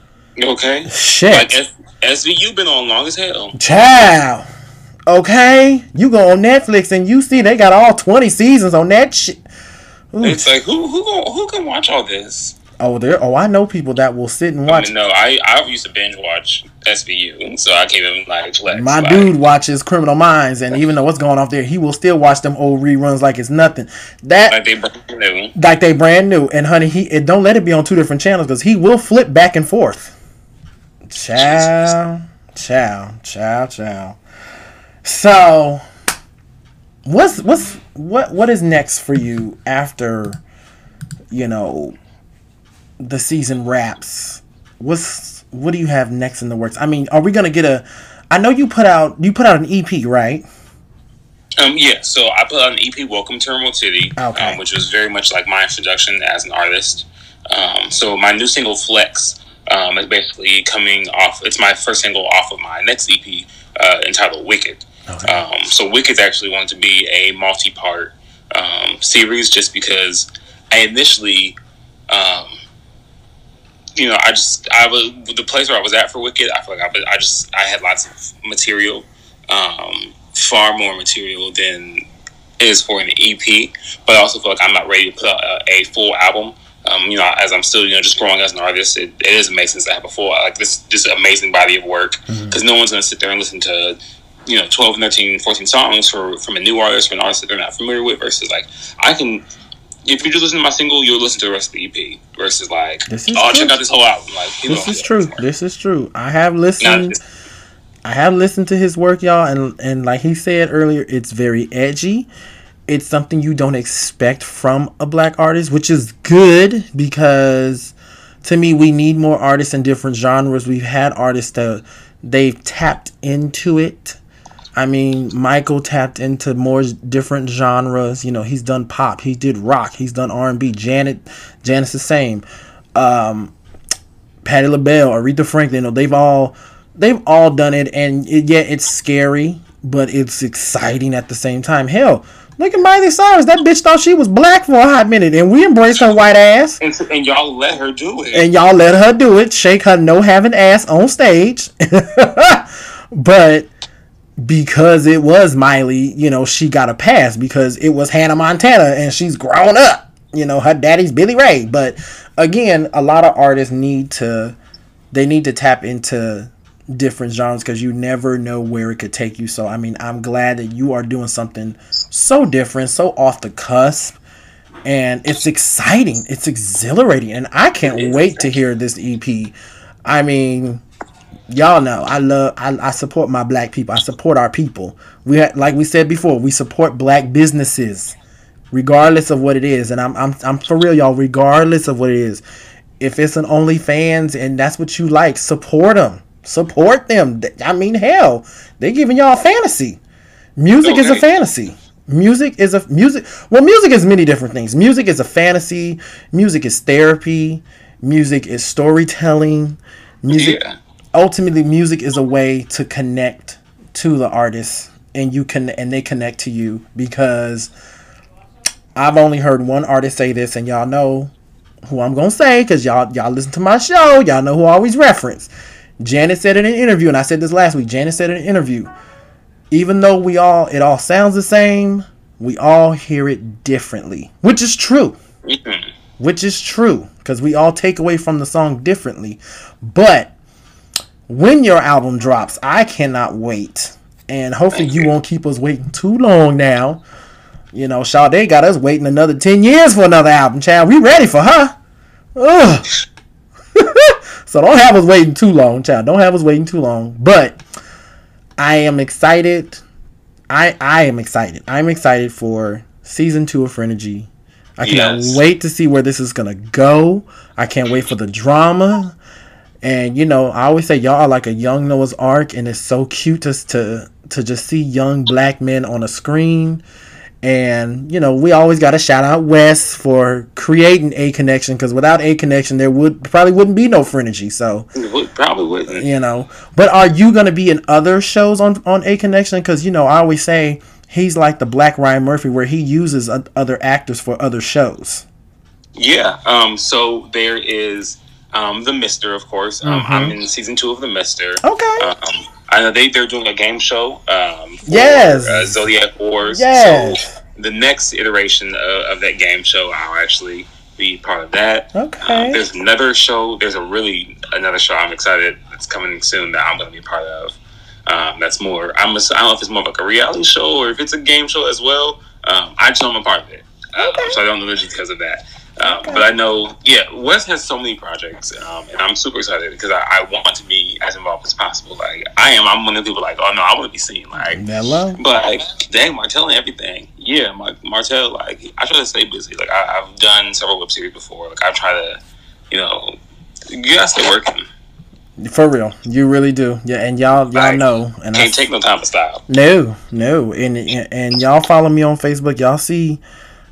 Okay. Shit. Like S- SVU been on long as hell. Child. Okay, you go on Netflix and you see they got all twenty seasons on that shit. Ooh. It's like who who who can watch all this? Oh, there. Oh, I know people that will sit and I watch. mean, no, I I used to binge watch SVU, so I can't even like flex. My like, dude watches Criminal Minds, and even though what's going off there, he will still watch them old reruns like it's nothing. That like they brand new. like they brand new. And honey, he it, don't let it be on two different channels because he will flip back and forth. Ciao, ciao, ciao, ciao. So, what's what's what what is next for you after, you know, the season wraps? What's what do you have next in the works? I mean, are we gonna get a? I know you put out you put out an EP, right? Um, yeah, so I put out an EP, Welcome to Emerald City, Okay. um, which was very much like my introduction as an artist. Um, so my new single, Flex, um, is basically coming off, it's my first single off of my next EP uh, entitled Wicked. Okay. Um, so Wicked's actually going to be a multi-part um, series just because I initially, um, you know, I just, I was, the place where I was at for Wicked, I feel like I, was- I just, I had lots of material, um, far more material than is for an EP, but I also feel like I'm not ready to put out a, a full album. Um, you know, as I'm still, you know, just growing as an artist, it, it is amazing to have a full, like this, this amazing body of work because no one's going to sit there and listen to, you know, 12, 13, 14 songs for, from a new artist, from an artist that they're not familiar with versus like, I can, if you just listen to my single, you'll listen to the rest of the EP versus like, oh, true. check out this whole album. Like, This is true. This is true. I have listened. I have listened to his work, y'all, and and like he said earlier, it's very edgy. It's something you don't expect from a black artist, which is good because to me, we need more artists in different genres. We've had artists that they've tapped into it. I mean, Michael tapped into more different genres. You know, he's done pop, he did rock, he's done R and B. Janet, Janet's the same. Um, Patti LaBelle, Aretha Franklin, you know, they've all they've all done it, and it, yeah, it's scary, but it's exciting at the same time. Hell, look at Miley Cyrus. That bitch thought she was black for a hot minute, and we embraced her white ass, and, and y'all let her do it. and y'all let her do it, shake her no having ass on stage. [laughs] but because it was Miley, you know, she got a pass because it was Hannah Montana, and she's grown up. You know, her daddy's Billy Ray. But again, a lot of artists need to they need to tap into different genres because you never know where it could take you. So I mean, I'm glad that you are doing something so different, so off the cusp, and it's exciting. It's exhilarating, and I can't wait to hear this EP. I mean, y'all know I love I, I support my black people. I support our people. We ha- like we said before, we support black businesses regardless of what it is. And I'm I'm I'm for real, y'all. Regardless of what it is, if it's an OnlyFans and that's what you like, support them. Support them. I mean, hell, they giving y'all a fantasy. Music is a fantasy. Music is a music. Well, music is many different things. Music is a fantasy. Music is therapy. Music is storytelling. Music yeah. Ultimately music is a way to connect to the artist and you can and they connect to you because I've only heard one artist say this and y'all know who I'm gonna say because y'all y'all listen to my show y'all know who I always reference Janet said in an interview and I said this last week Janet said in an interview even though we all it all sounds the same we all hear it differently which is true Mhm. which is true because we all take away from the song differently. But when your album drops, I cannot wait, and hopefully you won't keep us waiting too long now. You know, Sade got us waiting another ten years for another album, child. We ready for her? Ugh. [laughs] so don't have us waiting too long, child. Don't have us waiting too long. But I am excited. I I am excited. I'm excited for season two of Frenergy. I cannot Yes. wait to see where this is gonna go. I can't wait for the drama. And you know, I always say y'all are like a young Noah's Arc, and it's so cute to to to just see young black men on a screen. And you know, we always got to shout out Wes for creating a connection because without a connection, there would probably wouldn't be no Frenergy. So would- Probably wouldn't. you know. But are you gonna be in other shows on on A Connection? Because you know, I always say he's like the Black Ryan Murphy, where he uses other actors for other shows. Yeah. Um. So there is um the Mister, of course. Um. Mhm. I'm in season two of the Mister. Okay. Um. I know they they're doing a game show. Um. for, Yes. Uh, Zodiac Wars. Yes. So the next iteration of, of that game show, I'll actually be part of that. Okay. Um, there's another show. There's a really another show I'm excited It's coming soon that I'm going to be part of. Um, that's more. I'm. A, I don't know if it's more of like a reality show or if it's a game show as well. Um, I just know I'm a part of it. Uh, Okay. So I don't know the details of that. Um, But I know, yeah, Wes has so many projects, um, and I'm super excited because I, I, want to be as involved as possible. Like I am, I'm one of the people like, oh no, I want to be seen. Like, Hello. but like, dang, Martell and everything. Yeah, my, Martell, like, I try to stay busy. Like I, have done several web series before. Like I try to, you know, you gotta stay working. For real, you really do. Yeah, and y'all y'all know, and can't I, take no time to stop. No, no, and and y'all follow me on Facebook. Y'all see,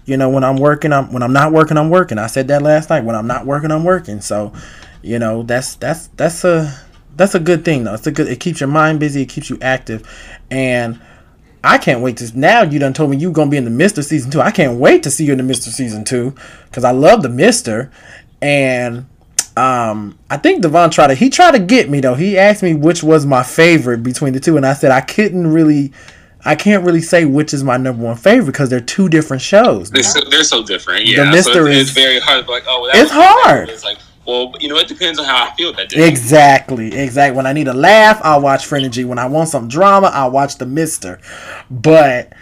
you know, when I'm working, I'm when I'm not working, I'm working. I said that last night. When I'm not working, I'm working. So, you know, that's that's that's a that's a good thing though. It's a good. It keeps your mind busy. It keeps you active, and. I can't wait to now. You done told me you gonna be in the Mister season two. I can't wait to see you in the Mister season two because I love the Mister, and um, I think Devon tried to he tried to get me though. He asked me which was my favorite between the two, and I said I couldn't really I can't really say which is my number one favorite because they're two different shows. They're so, they're so different. Yeah, the mystery so it's, is it's very hard. Like, oh, well, it's hard. It's like, well, you know, it depends on how I feel that day. Exactly, exactly. When I need a laugh, I'll watch Frenergy. When I want some drama, I'll watch The Mister. But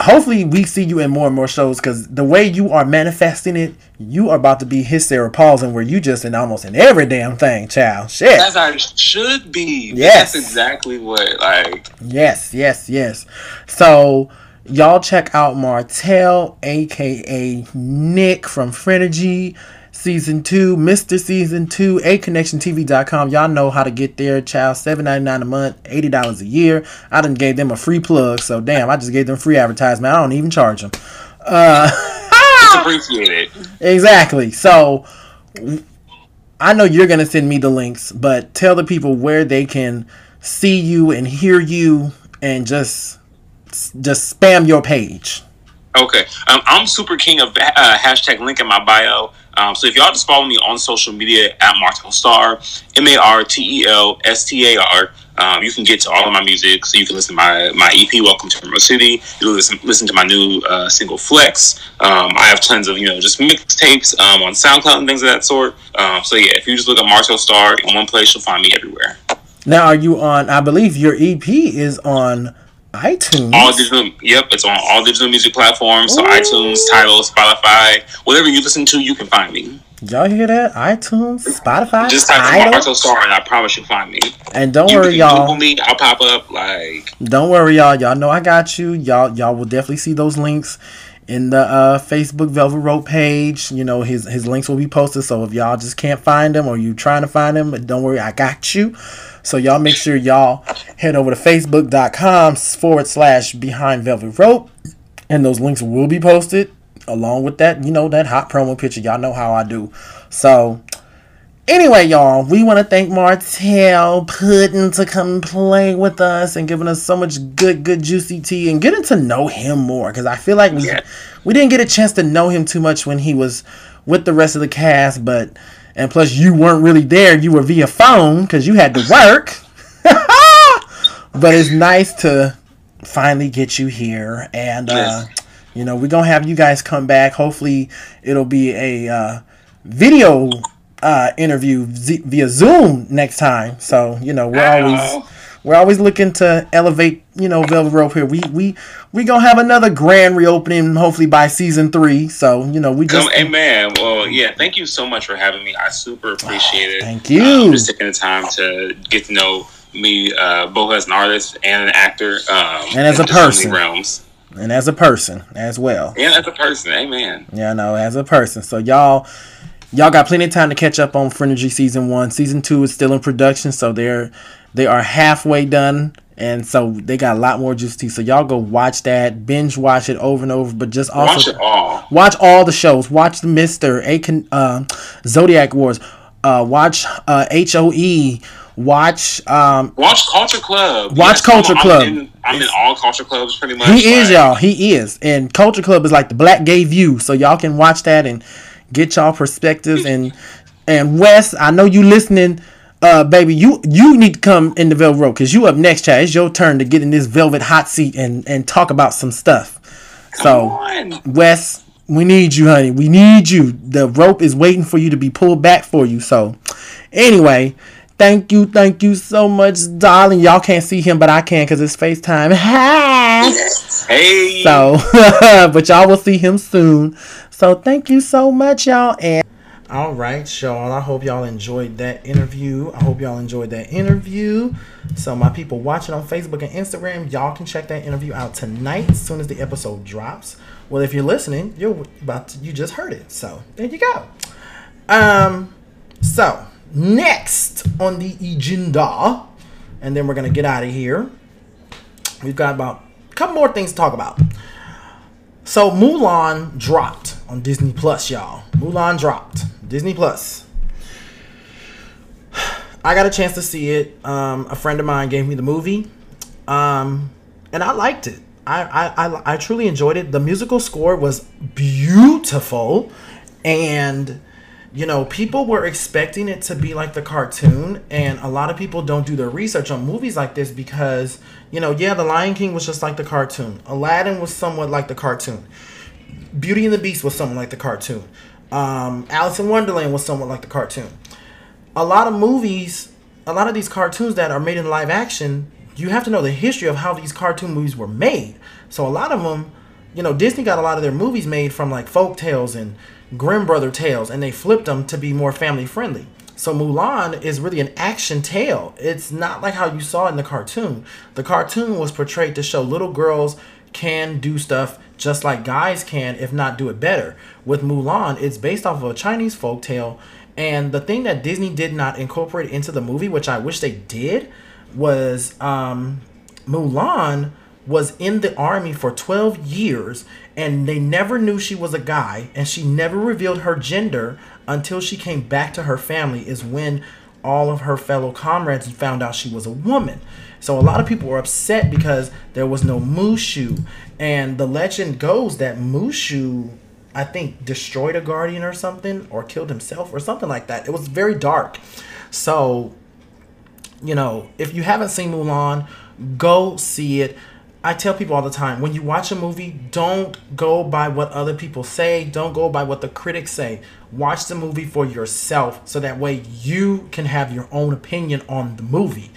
hopefully we see you in more and more shows because the way you are manifesting it, you are about to be his Sarah Paulson, where you just in almost in every damn thing, child. Shit. That's how it should be. Yes. That's exactly what like. Yes, yes, yes. So y'all check out Martell, aka Nick from Frenergy season two, Mr. Season two, A AConnectionTV.com. Y'all know how to get there, child. Seven ninety nine a month, eighty dollars a year. I done gave them a free plug, so damn, I just gave them free advertisement. I don't even charge them. Uh, [laughs] appreciated. Exactly. So I know you're gonna send me the links, but tell the people where they can see you and hear you, and just just spam your page. Okay, um, I'm super king of uh, hashtag link in my bio. Um, so if y'all just follow me on social media at Martell Starr, M A R T E L S T A R. Um, you can get to all of my music, so you can listen to my, my EP, Welcome to Emerald City. You listen listen to my new uh, single, Flex. Um, I have tons of you know just mixtapes um, on SoundCloud and things of that sort. Um, so yeah, if you just look at Martell Starr in one place, you'll find me everywhere. Now, are you on? I believe your EP is on iTunes. All digital. Yep, it's on all digital music platforms. So Ooh. iTunes, Tidal, Spotify, whatever you listen to, you can find me. Y'all hear that? iTunes, Spotify, just type in Martell Starr, and I promise you'll find me. And don't you worry, y'all. Google me, I'll pop up. Like, don't worry, y'all. Y'all know I got you. Y'all, y'all will definitely see those links in the uh, Facebook Velvet Rope page. You know, his his links will be posted. So if y'all just can't find them or you trying to find them, don't worry, I got you. So y'all make sure y'all head over to facebook.com forward slash behind velvet rope. And those links will be posted along with that, you know, that hot promo picture. Y'all know how I do. So anyway, y'all, we want to thank Martell Puddin to come play with us and giving us so much good, good juicy tea and getting to know him more. Because I feel like we yeah. we didn't get a chance to know him too much when he was with the rest of the cast, but and plus you weren't really there. You were via phone because you had to work. [laughs] But it's nice to finally get you here. And uh, you know we're gonna have you guys come back. Hopefully it'll be a uh, video uh, interview z- via zoom next time. So you know we're always we're always looking to elevate, you know, Velvet Rope here. We we we gonna have another grand reopening, hopefully by season three. So you know, we just. Come, amen. Well, yeah. Thank you so much for having me. I super appreciate it. Thank you. Um, just taking the time to get to know me, uh, both as an artist and an actor, um, and as a person. realms. And as a person as well. And as a person, amen. Yeah, no, as a person. So y'all y'all got plenty of time to catch up on Frenergy season one. Season two is still in production, so they're they are halfway done, and so they got a lot more juicy. So y'all go watch that, binge watch it over and over, but just also watch all. Watch all the shows. Watch the Mister A uh, Zodiac Wars. Uh, watch uh, HOE. Watch um, watch Culture Club. Watch yes, Culture I'm, Club. I'm in, I'm in, all Culture Clubs pretty much. He is y'all. He is, and Culture Club is like the Black Gay View. So y'all can watch that and get y'all perspectives. and and Wes, I know you listening uh, baby, you you need to come in the velvet rope because you up next, Chad. It's your turn to get in this velvet hot seat and and talk about some stuff. Come so, on. Wes, we need you, honey. We need you. The rope is waiting for you to be pulled back for you. So, anyway, Thank you, thank you so much, darling. Y'all can't see him, but I can because it's FaceTime. [laughs] Hey. So, [laughs] but y'all will see him soon. So, thank you so much, y'all. And all right, y'all. I hope y'all enjoyed that interview. I hope y'all enjoyed that interview. So, my people watching on Facebook and Instagram, y'all can check that interview out tonight as soon as the episode drops. Well, if you're listening, you're about to, you just heard it. So, there you go. Um, so next on the agenda, and then we're gonna get out of here. We've got about a couple more things to talk about. So Mulan dropped on Disney Plus, y'all. Mulan dropped Disney Plus. I got a chance to see it. Um, a friend of mine gave me the movie, um, and I liked it. I, I, I, I truly enjoyed it. The musical score was beautiful, and you know, people were expecting it to be like the cartoon, and a lot of people don't do their research on movies like this because, you know, yeah, The Lion King was just like the cartoon. Aladdin was somewhat like the cartoon. Beauty and the Beast was somewhat like the cartoon. Um, Alice in Wonderland was somewhat like the cartoon. A lot of movies, a lot of these cartoons that are made in live action, you have to know the history of how these cartoon movies were made. So a lot of them, you know, Disney got a lot of their movies made from like folk tales and Grimm Brother tales, and they flipped them to be more family friendly. So Mulan is really an action tale. It's not like how you saw in the cartoon. The cartoon was portrayed to show little girls can do stuff just like guys can, if not do it better. With Mulan, it's based off of a Chinese folk tale, and the thing that Disney did not incorporate into the movie, which I wish they did, was um, Mulan was in the army for 12 years and they never knew she was a guy and she never revealed her gender until she came back to her family is when all of her fellow comrades and found out she was a woman. So a lot of people were upset because there was no mushu. And the legend goes that mushu i think destroyed a guardian or something or killed himself or something like that. It was very dark. So you know if you haven't seen mulan go see it I tell people all the time when you watch a movie, don't go by what other people say, don't go by what the critics say. Watch the movie for yourself so that way you can have your own opinion on the movie.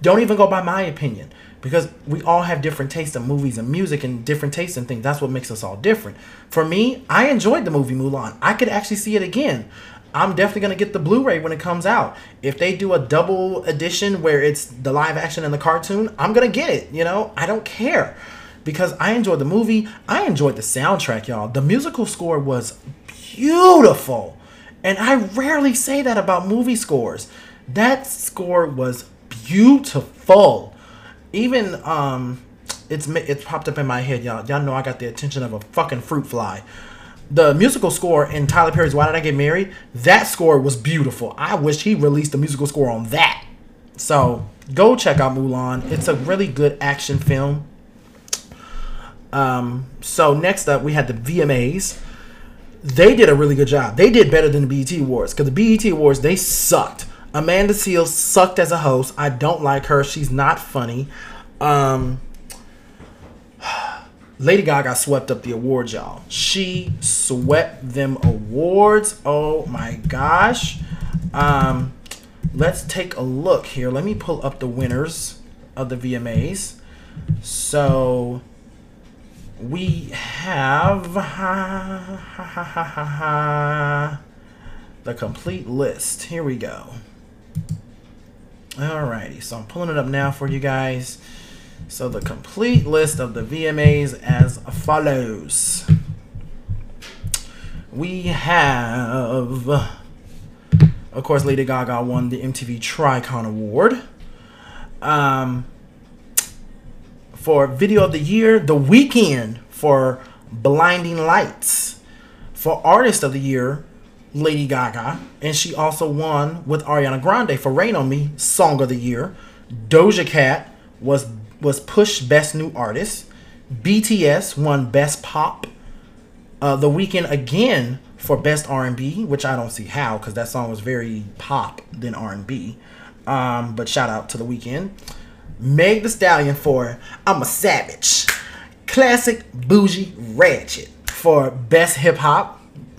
Don't even go by my opinion because we all have different tastes in movies and music and different tastes and things. That's what makes us all different. For me, I enjoyed the movie Mulan. I could actually see it again. I'm definitely gonna get the Blu-ray when it comes out. If they do a double edition where it's the live action and the cartoon, I'm gonna get it. You know, I don't care because I enjoyed the movie. I enjoyed the soundtrack, y'all. The musical score was beautiful, and I rarely say that about movie scores. That score was beautiful. Even um, it's it's popped up in my head, y'all. Y'all know I got the attention of a fucking fruit fly the musical score in Tyler Perry's Why Did I Get Married, that score was beautiful. I wish he released a musical score on that. So go check out Mulan. It's a really good action film. Um, so next up we had the VMAs. They did a really good job. They did better than the BET Awards because the BET Awards they sucked. Amanda Seales sucked as a host. I don't like her. She's not funny. Um, Lady Gaga swept up the awards, y'all. She swept them awards. Oh my gosh. Um, let's take a look here. Let me pull up the winners of the VMAs. So we have [laughs] the complete list. Here we go. Alrighty, so I'm pulling it up now for you guys. So the complete list of the VMAs as follows. We have, of course, Lady Gaga won the MTV Tricon Award. Um, for Video of the Year, The Weeknd for Blinding Lights. For Artist of the Year, Lady Gaga. And she also won with Ariana Grande for Rain on Me, Song of the Year. Doja Cat was was Push Best New Artist. BTS won Best Pop. Uh, the Weeknd again for Best R&B, which I don't see how because that song was very pop than R&B. Um, but shout out to The Weeknd. Meg The Stallion for I'm a Savage. Classic Bougie Ratchet for Best Hip Hop. [laughs]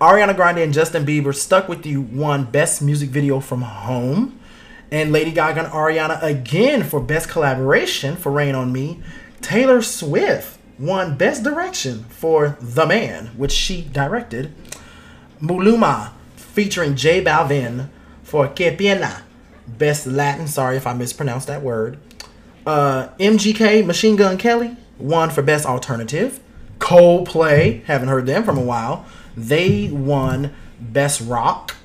Ariana Grande and Justin Bieber Stuck With You won Best Music Video from Home. And Lady Gaga and Ariana again for Best Collaboration for Rain on Me. Taylor Swift won Best Direction for The Man, which she directed. Maluma featuring J Balvin for Que Pena. Best Latin, sorry if I mispronounced that word. Uh, MGK, Machine Gun Kelly, won for Best Alternative. Coldplay, haven't heard them from a while. They won Best Rock.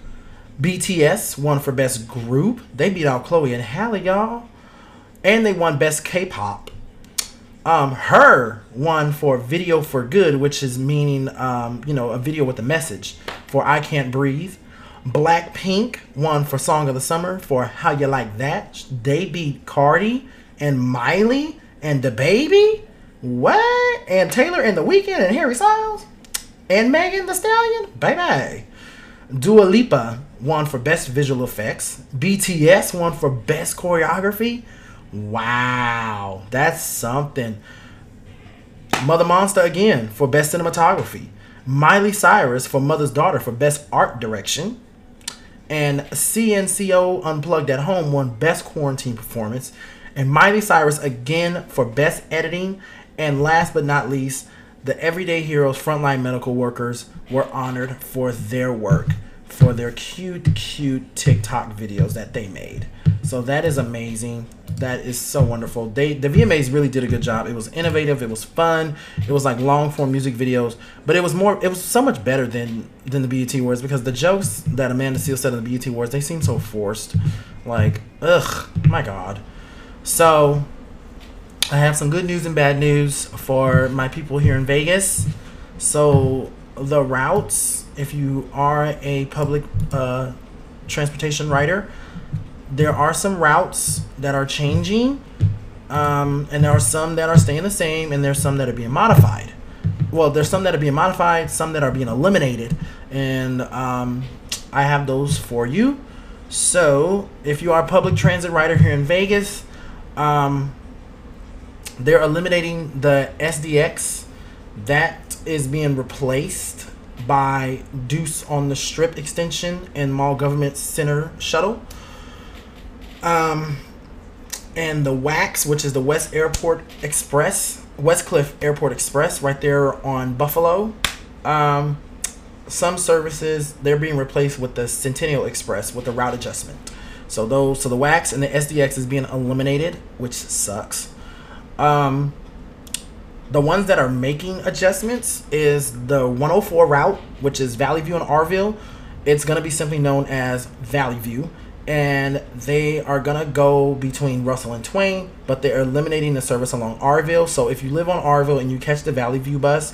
BTS won for Best Group. They beat out Chloe and Halle, y'all. And they won Best K-pop. Um, H.E.R. won for Video for Good, which is meaning, um, you know, a video with a message for I Can't Breathe. Blackpink won for Song of the Summer for How You Like That. They beat Cardi and Miley and DaBaby. What? And Taylor and The Weeknd and Harry Styles and Megan The Stallion. Baby. Dua Lipa won for Best Visual Effects. BTS won for Best Choreography. Wow, that's something. Mother Monster again for Best Cinematography. Miley Cyrus for Mother's Daughter for Best Art Direction. And CNCO Unplugged at Home won Best Quarantine Performance. And Miley Cyrus again for Best Editing. And last but not least, the Everyday Heroes frontline medical workers were honored for their work, for their cute, cute TikTok videos that they made. So that is amazing. That is so wonderful. They the VMAs really did a good job. It was innovative. It was fun. It was like long form music videos, but it was more. It was so much better than than the BET Awards because the jokes that Amanda Seales said in the BET Awards they seem so forced. Like ugh, my god. So I have some good news and bad news for my people here in Vegas. So the routes, if you are a public uh, transportation rider, there are some routes that are changing, um, and there are some that are staying the same, and there's some that are being modified. Well, there's some that are being modified, some that are being eliminated, and um, I have those for you. So, if you are a public transit rider here in Vegas, um, they're eliminating the SDX. That is being replaced by Deuce on the Strip extension and Mall Government Center shuttle. Um, and the WAX, which is the West Airport Express, Westcliff Airport Express, right there on Buffalo. Um, some services they're being replaced with the Centennial Express with a route adjustment. So those, so the WAX and the SDX is being eliminated, which sucks. Um, the ones that are making adjustments is the 104 route, which is Valley View and Arville. It's gonna be simply known as Valley View and they are gonna go between Russell and Twain, but they're eliminating the service along Arville. So if you live on Arville and you catch the Valley View bus,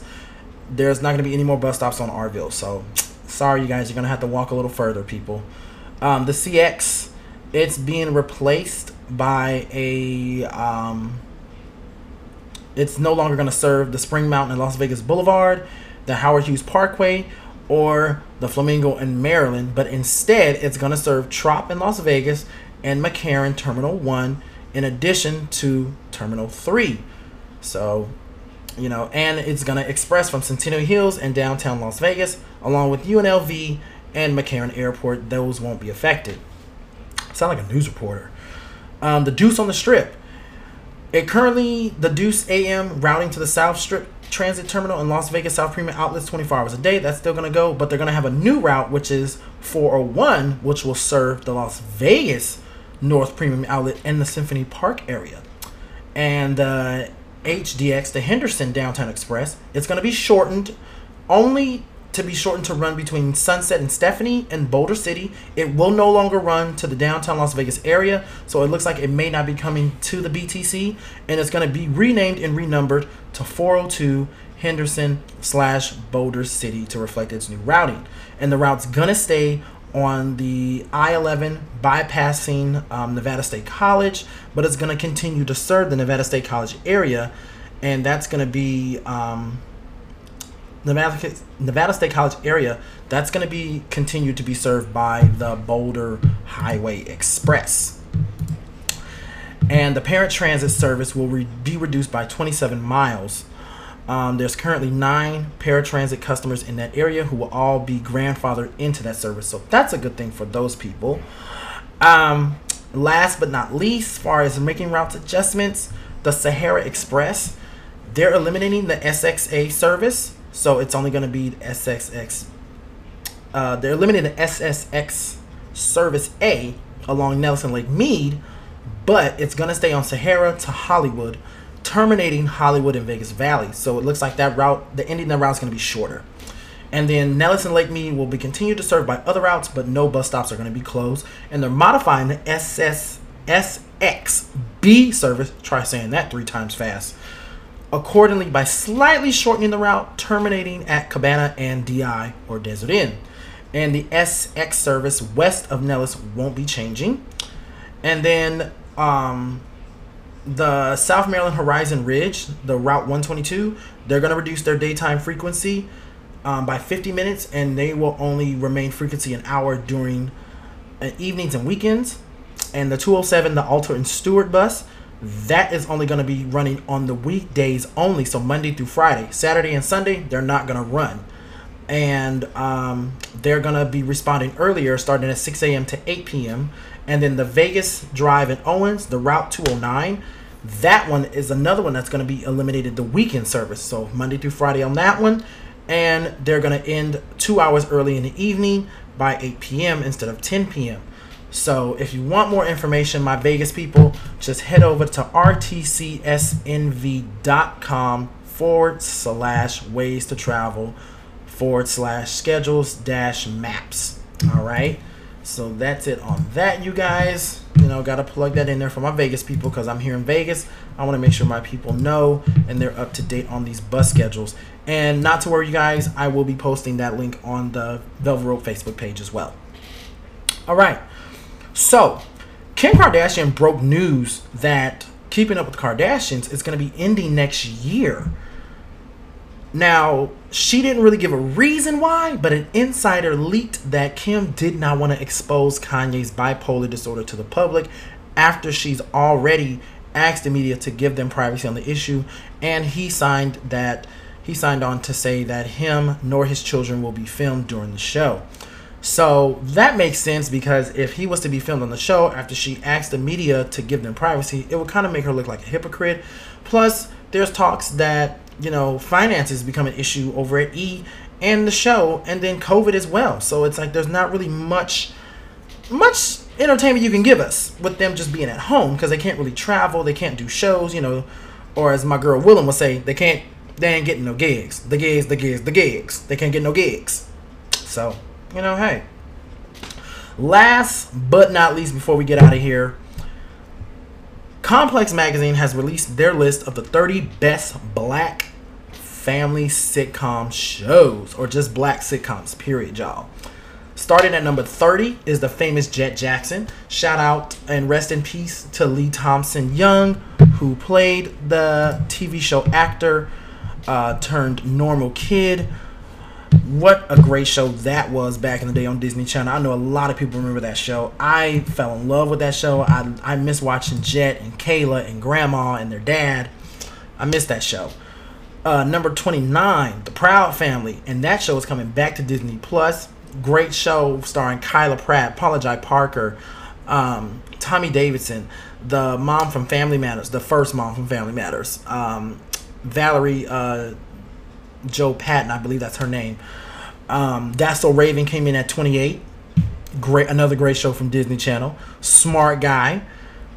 there's not gonna be any more bus stops on Arville. So sorry, you guys, you're gonna have to walk a little further, people. Um, the CX, it's being replaced by a. Um, it's no longer gonna serve the Spring Mountain and Las Vegas Boulevard, the Howard Hughes Parkway, or the Flamingo in Maryland, but instead it's going to serve Trop in Las Vegas and McCarran Terminal 1 in addition to Terminal 3. So, you know, and it's going to express from Centennial Hills and downtown Las Vegas along with UNLV and McCarran Airport. Those won't be affected. Sound like a news reporter. Um, the Deuce on the Strip. It currently, the Deuce AM routing to the South Strip Transit Terminal in Las Vegas South Premium Outlets 24 hours a day. That's still going to go, but they're going to have a new route, which is 401, which will serve the Las Vegas North Premium Outlet and the Symphony Park area. And uh, HDX, the Henderson Downtown Express, it's going to be shortened only to be shortened to run between Sunset and Stephanie and Boulder City. It will no longer run to the downtown Las Vegas area, so it looks like it may not be coming to the BTC, and it's going to be renamed and renumbered to 402 Henderson slash Boulder City to reflect its new routing. And the route's going to stay on the I-11 bypassing um, Nevada State College, but it's going to continue to serve the Nevada State College area, and that's going to be um, Nevada, Nevada State College area, that's going to be continued to be served by the Boulder Highway Express. And the paratransit service will re- be reduced by 27 miles. Um, there's currently nine paratransit customers in that area who will all be grandfathered into that service. So that's a good thing for those people. Um, last but not least, as far as making routes adjustments, the Sahara Express, they're eliminating the SXA service. So it's only going to be SXX. Uh, they're eliminating the SSX service A along Nellis Lake Mead, but it's going to stay on Sahara to Hollywood terminating Hollywood and Vegas Valley. So it looks like that route, the ending of the route is going to be shorter. And then Nellis Lake Mead will be continued to serve by other routes, but no bus stops are going to be closed. And they're modifying the SS, SXB service, try saying that three times fast, accordingly by slightly shortening the route, terminating at Cabana and DI or Desert Inn. And the SX service west of Nellis won't be changing. And then um, the South Maryland Horizon Ridge, the Route 122, they're going to reduce their daytime frequency um, by 50 minutes, and they will only remain frequency an hour during uh, evenings and weekends. And the 207, the Alta and Stewart bus, that is only going to be running on the weekdays only, so Monday through Friday. Saturday and Sunday, they're not going to run. And um, they're going to be responding earlier, starting at 6 a.m. to 8 p.m. And then the Vegas Drive in Owens, the Route 209, that one is another one that's going to be eliminated the weekend service. So Monday through Friday on that one. And they're going to end two hours early in the evening by 8 p.m. instead of 10 p.m. So if you want more information, my Vegas people, just head over to rtcsnv.com forward slash ways to travel forward slash schedules dash maps. All right. So that's it on that, you guys. You know, got to plug that in there for my Vegas people because I'm here in Vegas. I want to make sure my people know and they're up to date on these bus schedules. And not to worry, you guys, I will be posting that link on the Velvet Rope Facebook page as well. All right. So, Kim Kardashian broke news that Keeping Up with Kardashians is going to be ending next year. Now, she didn't really give a reason why, but an insider leaked that Kim did not want to expose Kanye's bipolar disorder to the public after she's already asked the media to give them privacy on the issue, and he signed that he signed on to say that him nor his children will be filmed during the show. So that makes sense because if he was to be filmed on the show after she asked the media to give them privacy, it would kind of make her look like a hypocrite. Plus, there's talks that you know, finances become an issue over at E and the show, and then COVID as well. So it's like there's not really much, much entertainment you can give us with them just being at home because they can't really travel, they can't do shows, you know, or as my girl Willem would say, they can't, they ain't getting no gigs. The gigs, the gigs, the gigs. They can't get no gigs. So you know, hey. Last but not least, before we get out of here, Complex Magazine has released their list of the 30 best black family sitcom shows, or just black sitcoms, period, y'all. Starting at number 30 is the famous Jett Jackson. Shout out and rest in peace to Lee Thompson Young, who played the TV show actor uh, turned normal kid what a great show that was back in the day on Disney Channel. I know a lot of people remember that show. I fell in love with that show. I, I miss watching Jett and Kayla and Grandma and their dad. I miss that show. Uh, number 29, The Proud Family. And that show is coming back to Disney Plus. Great show starring Kyla Pratt, Paula Jai Parker, um, Tommy Davidson, the mom from Family Matters, the first mom from Family Matters, um, Valerie. Uh, Joe Patton, I believe that's her name. Um, That's So Raven came in at 28. Great, another great show from Disney Channel. Smart Guy,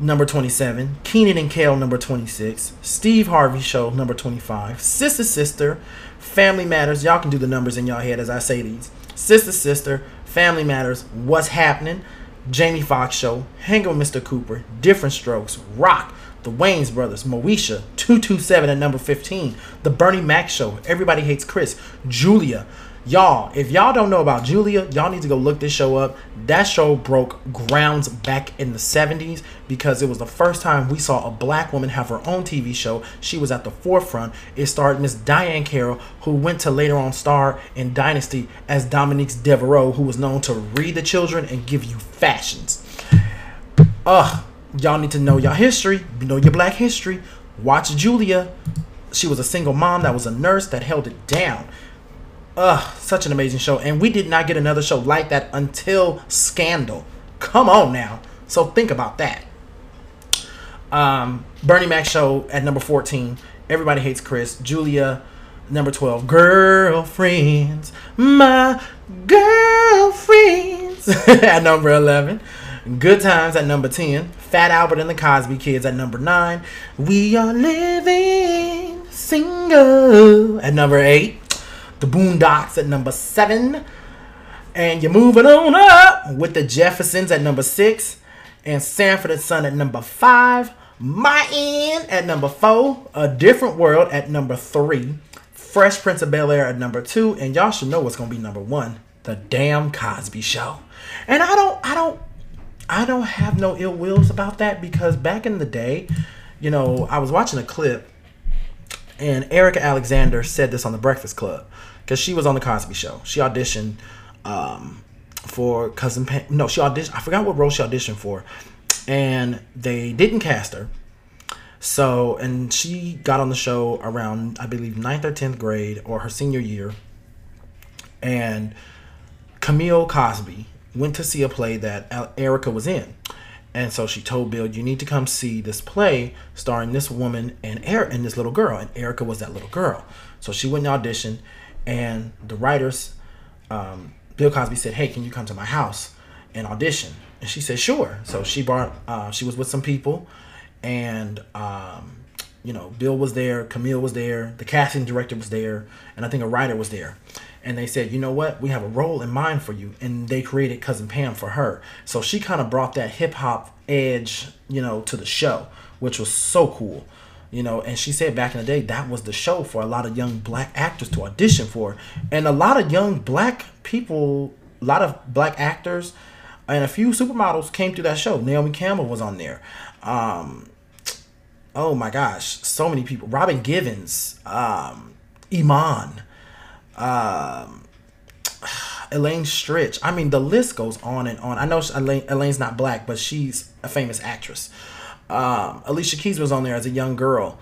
number 27. Kenan and Kel, number 26. Steve Harvey Show, number 25. Sister Sister, Family Matters. Y'all can do the numbers in y'all head as I say these. Sister Sister, Family Matters, What's Happening, Jamie Foxx Show, Hang with Mr. Cooper, Different Strokes, Roc, the Wayans Brothers, Moesha, 227 at number 15, The Bernie Mac Show, Everybody Hates Chris, Julia. Y'all, if y'all don't know about Julia, y'all need to go look this show up. That show broke grounds back in the 70s because it was the first time we saw a black woman have her own TV show. She was at the forefront. It starred Miss Diahann Carroll, who went to later on star in Dynasty as Dominique Deveraux, who was known to read the children and give you fashions. Ugh, y'all need to know your history, know your black history. Watch Julia. she was a single mom that was a nurse that held it down. Ugh, such an amazing show. And we did not get another show like that until Scandal. Come on now. So think about that. Um, Bernie Mac show at number 14. Everybody hates Chris. Julia, number 12. Girlfriends. My girlfriends. [laughs] at number 11. Good Times at number 10. Fat Albert and the Cosby Kids at number 9. We are living single at number 8. The Boondocks at number 7. And you're moving on up with the Jeffersons at number 6. And Sanford and Son at number 5. My End at number 4. A Different World at number 3. Fresh Prince of Bel Air at number 2. And y'all should know what's to be number 1. The Damn Cosby Show. And I don't, I don't I don't have no ill wills about that because back in the day, you know, I was watching a clip and Erika Alexander said this on the Breakfast Club because she was on the Cosby Show. She auditioned um, for Cousin. No, she auditioned. I forgot what role she auditioned for, and they didn't cast her. So, and she got on the show around, I believe, ninth or tenth grade or her senior year, and Camille Cosby went to see a play that Erika was in. And so she told Bill, "You need to come see this play starring this woman and er- and this little girl." And Erika was that little girl. So she went and auditioned, and the writers, um, Bill Cosby said, "Hey, can you come to my house and audition?" And she said, "Sure." So she brought. Uh, she was with some people, and um, you know, Bill was there, Camille was there, the casting director was there, and I think a writer was there and they said, you know what, we have a role in mind for you, and they created Cousin Pam for her. So she kind of brought that hip hop edge, you know, to the show, which was so cool, you know. And she said back in the day that was the show for a lot of young black actors to audition for, and a lot of young black people, a lot of black actors, and a few supermodels came through that show. Naomi Campbell was on there. Um, oh my gosh, so many people. Robin Givens, um, Iman um, [sighs] Elaine Stritch. I mean, the list goes on and on. I know Elaine, Elaine's not black, but she's a famous actress. Um, Alicia Keys was on there as a young girl.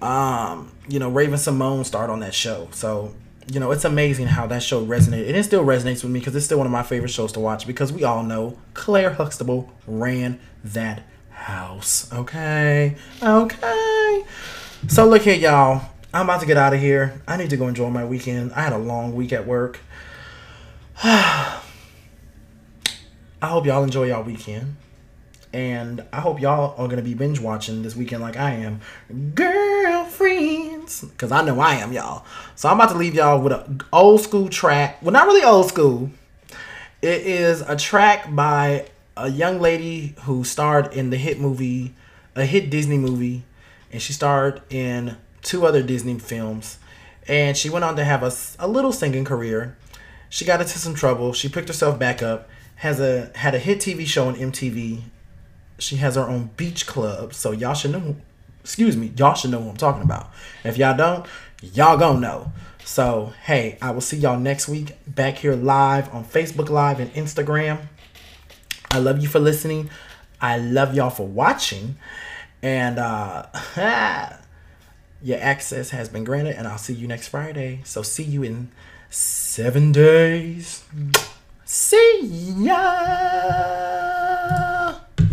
Um, you know, Raven-Symoné starred on that show. So, you know, it's amazing how that show resonated. And it still resonates with me because it's still one of my favorite shows to watch because we all know Claire Huxtable ran that house. Okay? Okay. So, look here, y'all. I'm about to get out of here. I need to go enjoy my weekend. I had a long week at work. [sighs] I hope y'all enjoy y'all weekend. And I hope y'all are going to be binge watching this weekend like I am. Girlfriends. Because I know I am, y'all. So I'm about to leave y'all with an old school track. Well, not really old school. It is a track by a young lady who starred in the hit movie, a hit Disney movie. And she starred in two other Disney films, and she went on to have a, a little singing career. She got into some trouble. She picked herself back up. Has a had a hit TV show on MTV. She has her own beach club, so y'all should know. Excuse me, y'all should know what I'm talking about. If y'all don't, y'all gonna know. So hey, I will see y'all next week back here live on Facebook Live and Instagram. I love you for listening. I love y'all for watching. And uh [laughs] your access has been granted, and I'll see you next Friday. So see you in seven days. See ya.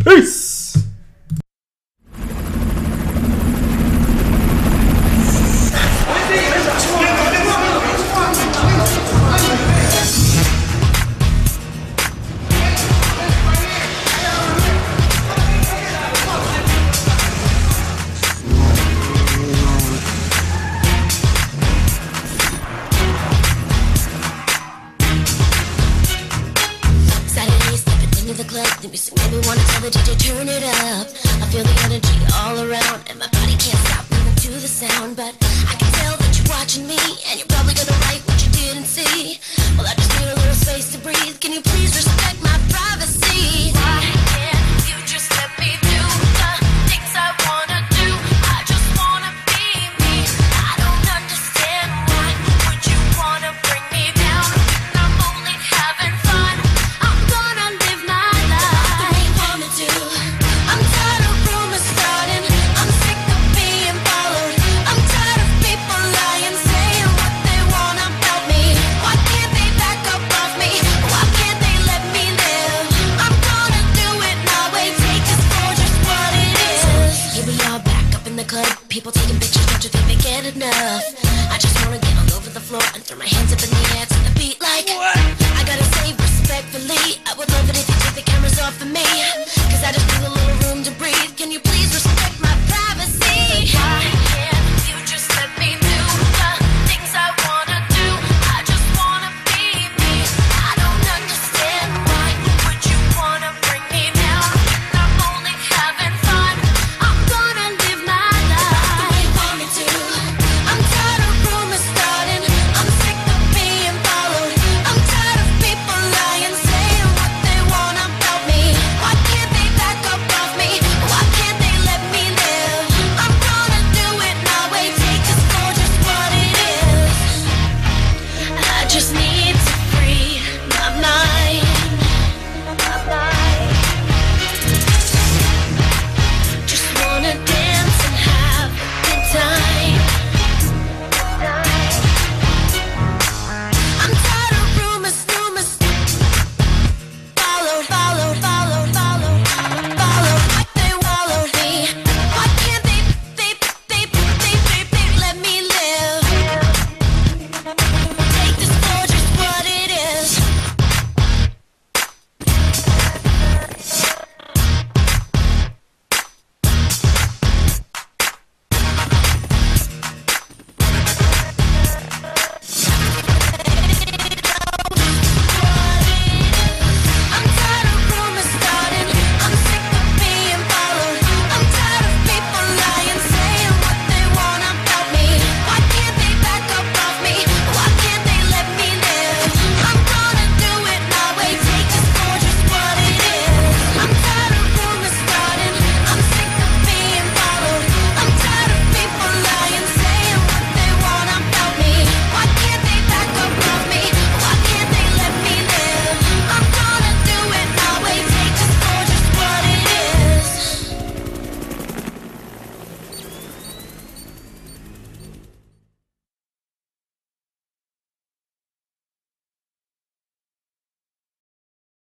Peace. The music made me wanna tell the DJ turn it up I feel the energy all around And my body can't stop moving to the sound But I can tell that you're watching me And you're probably gonna like what you didn't see Well I just need a little space to breathe Can you please respect my privacy? Why?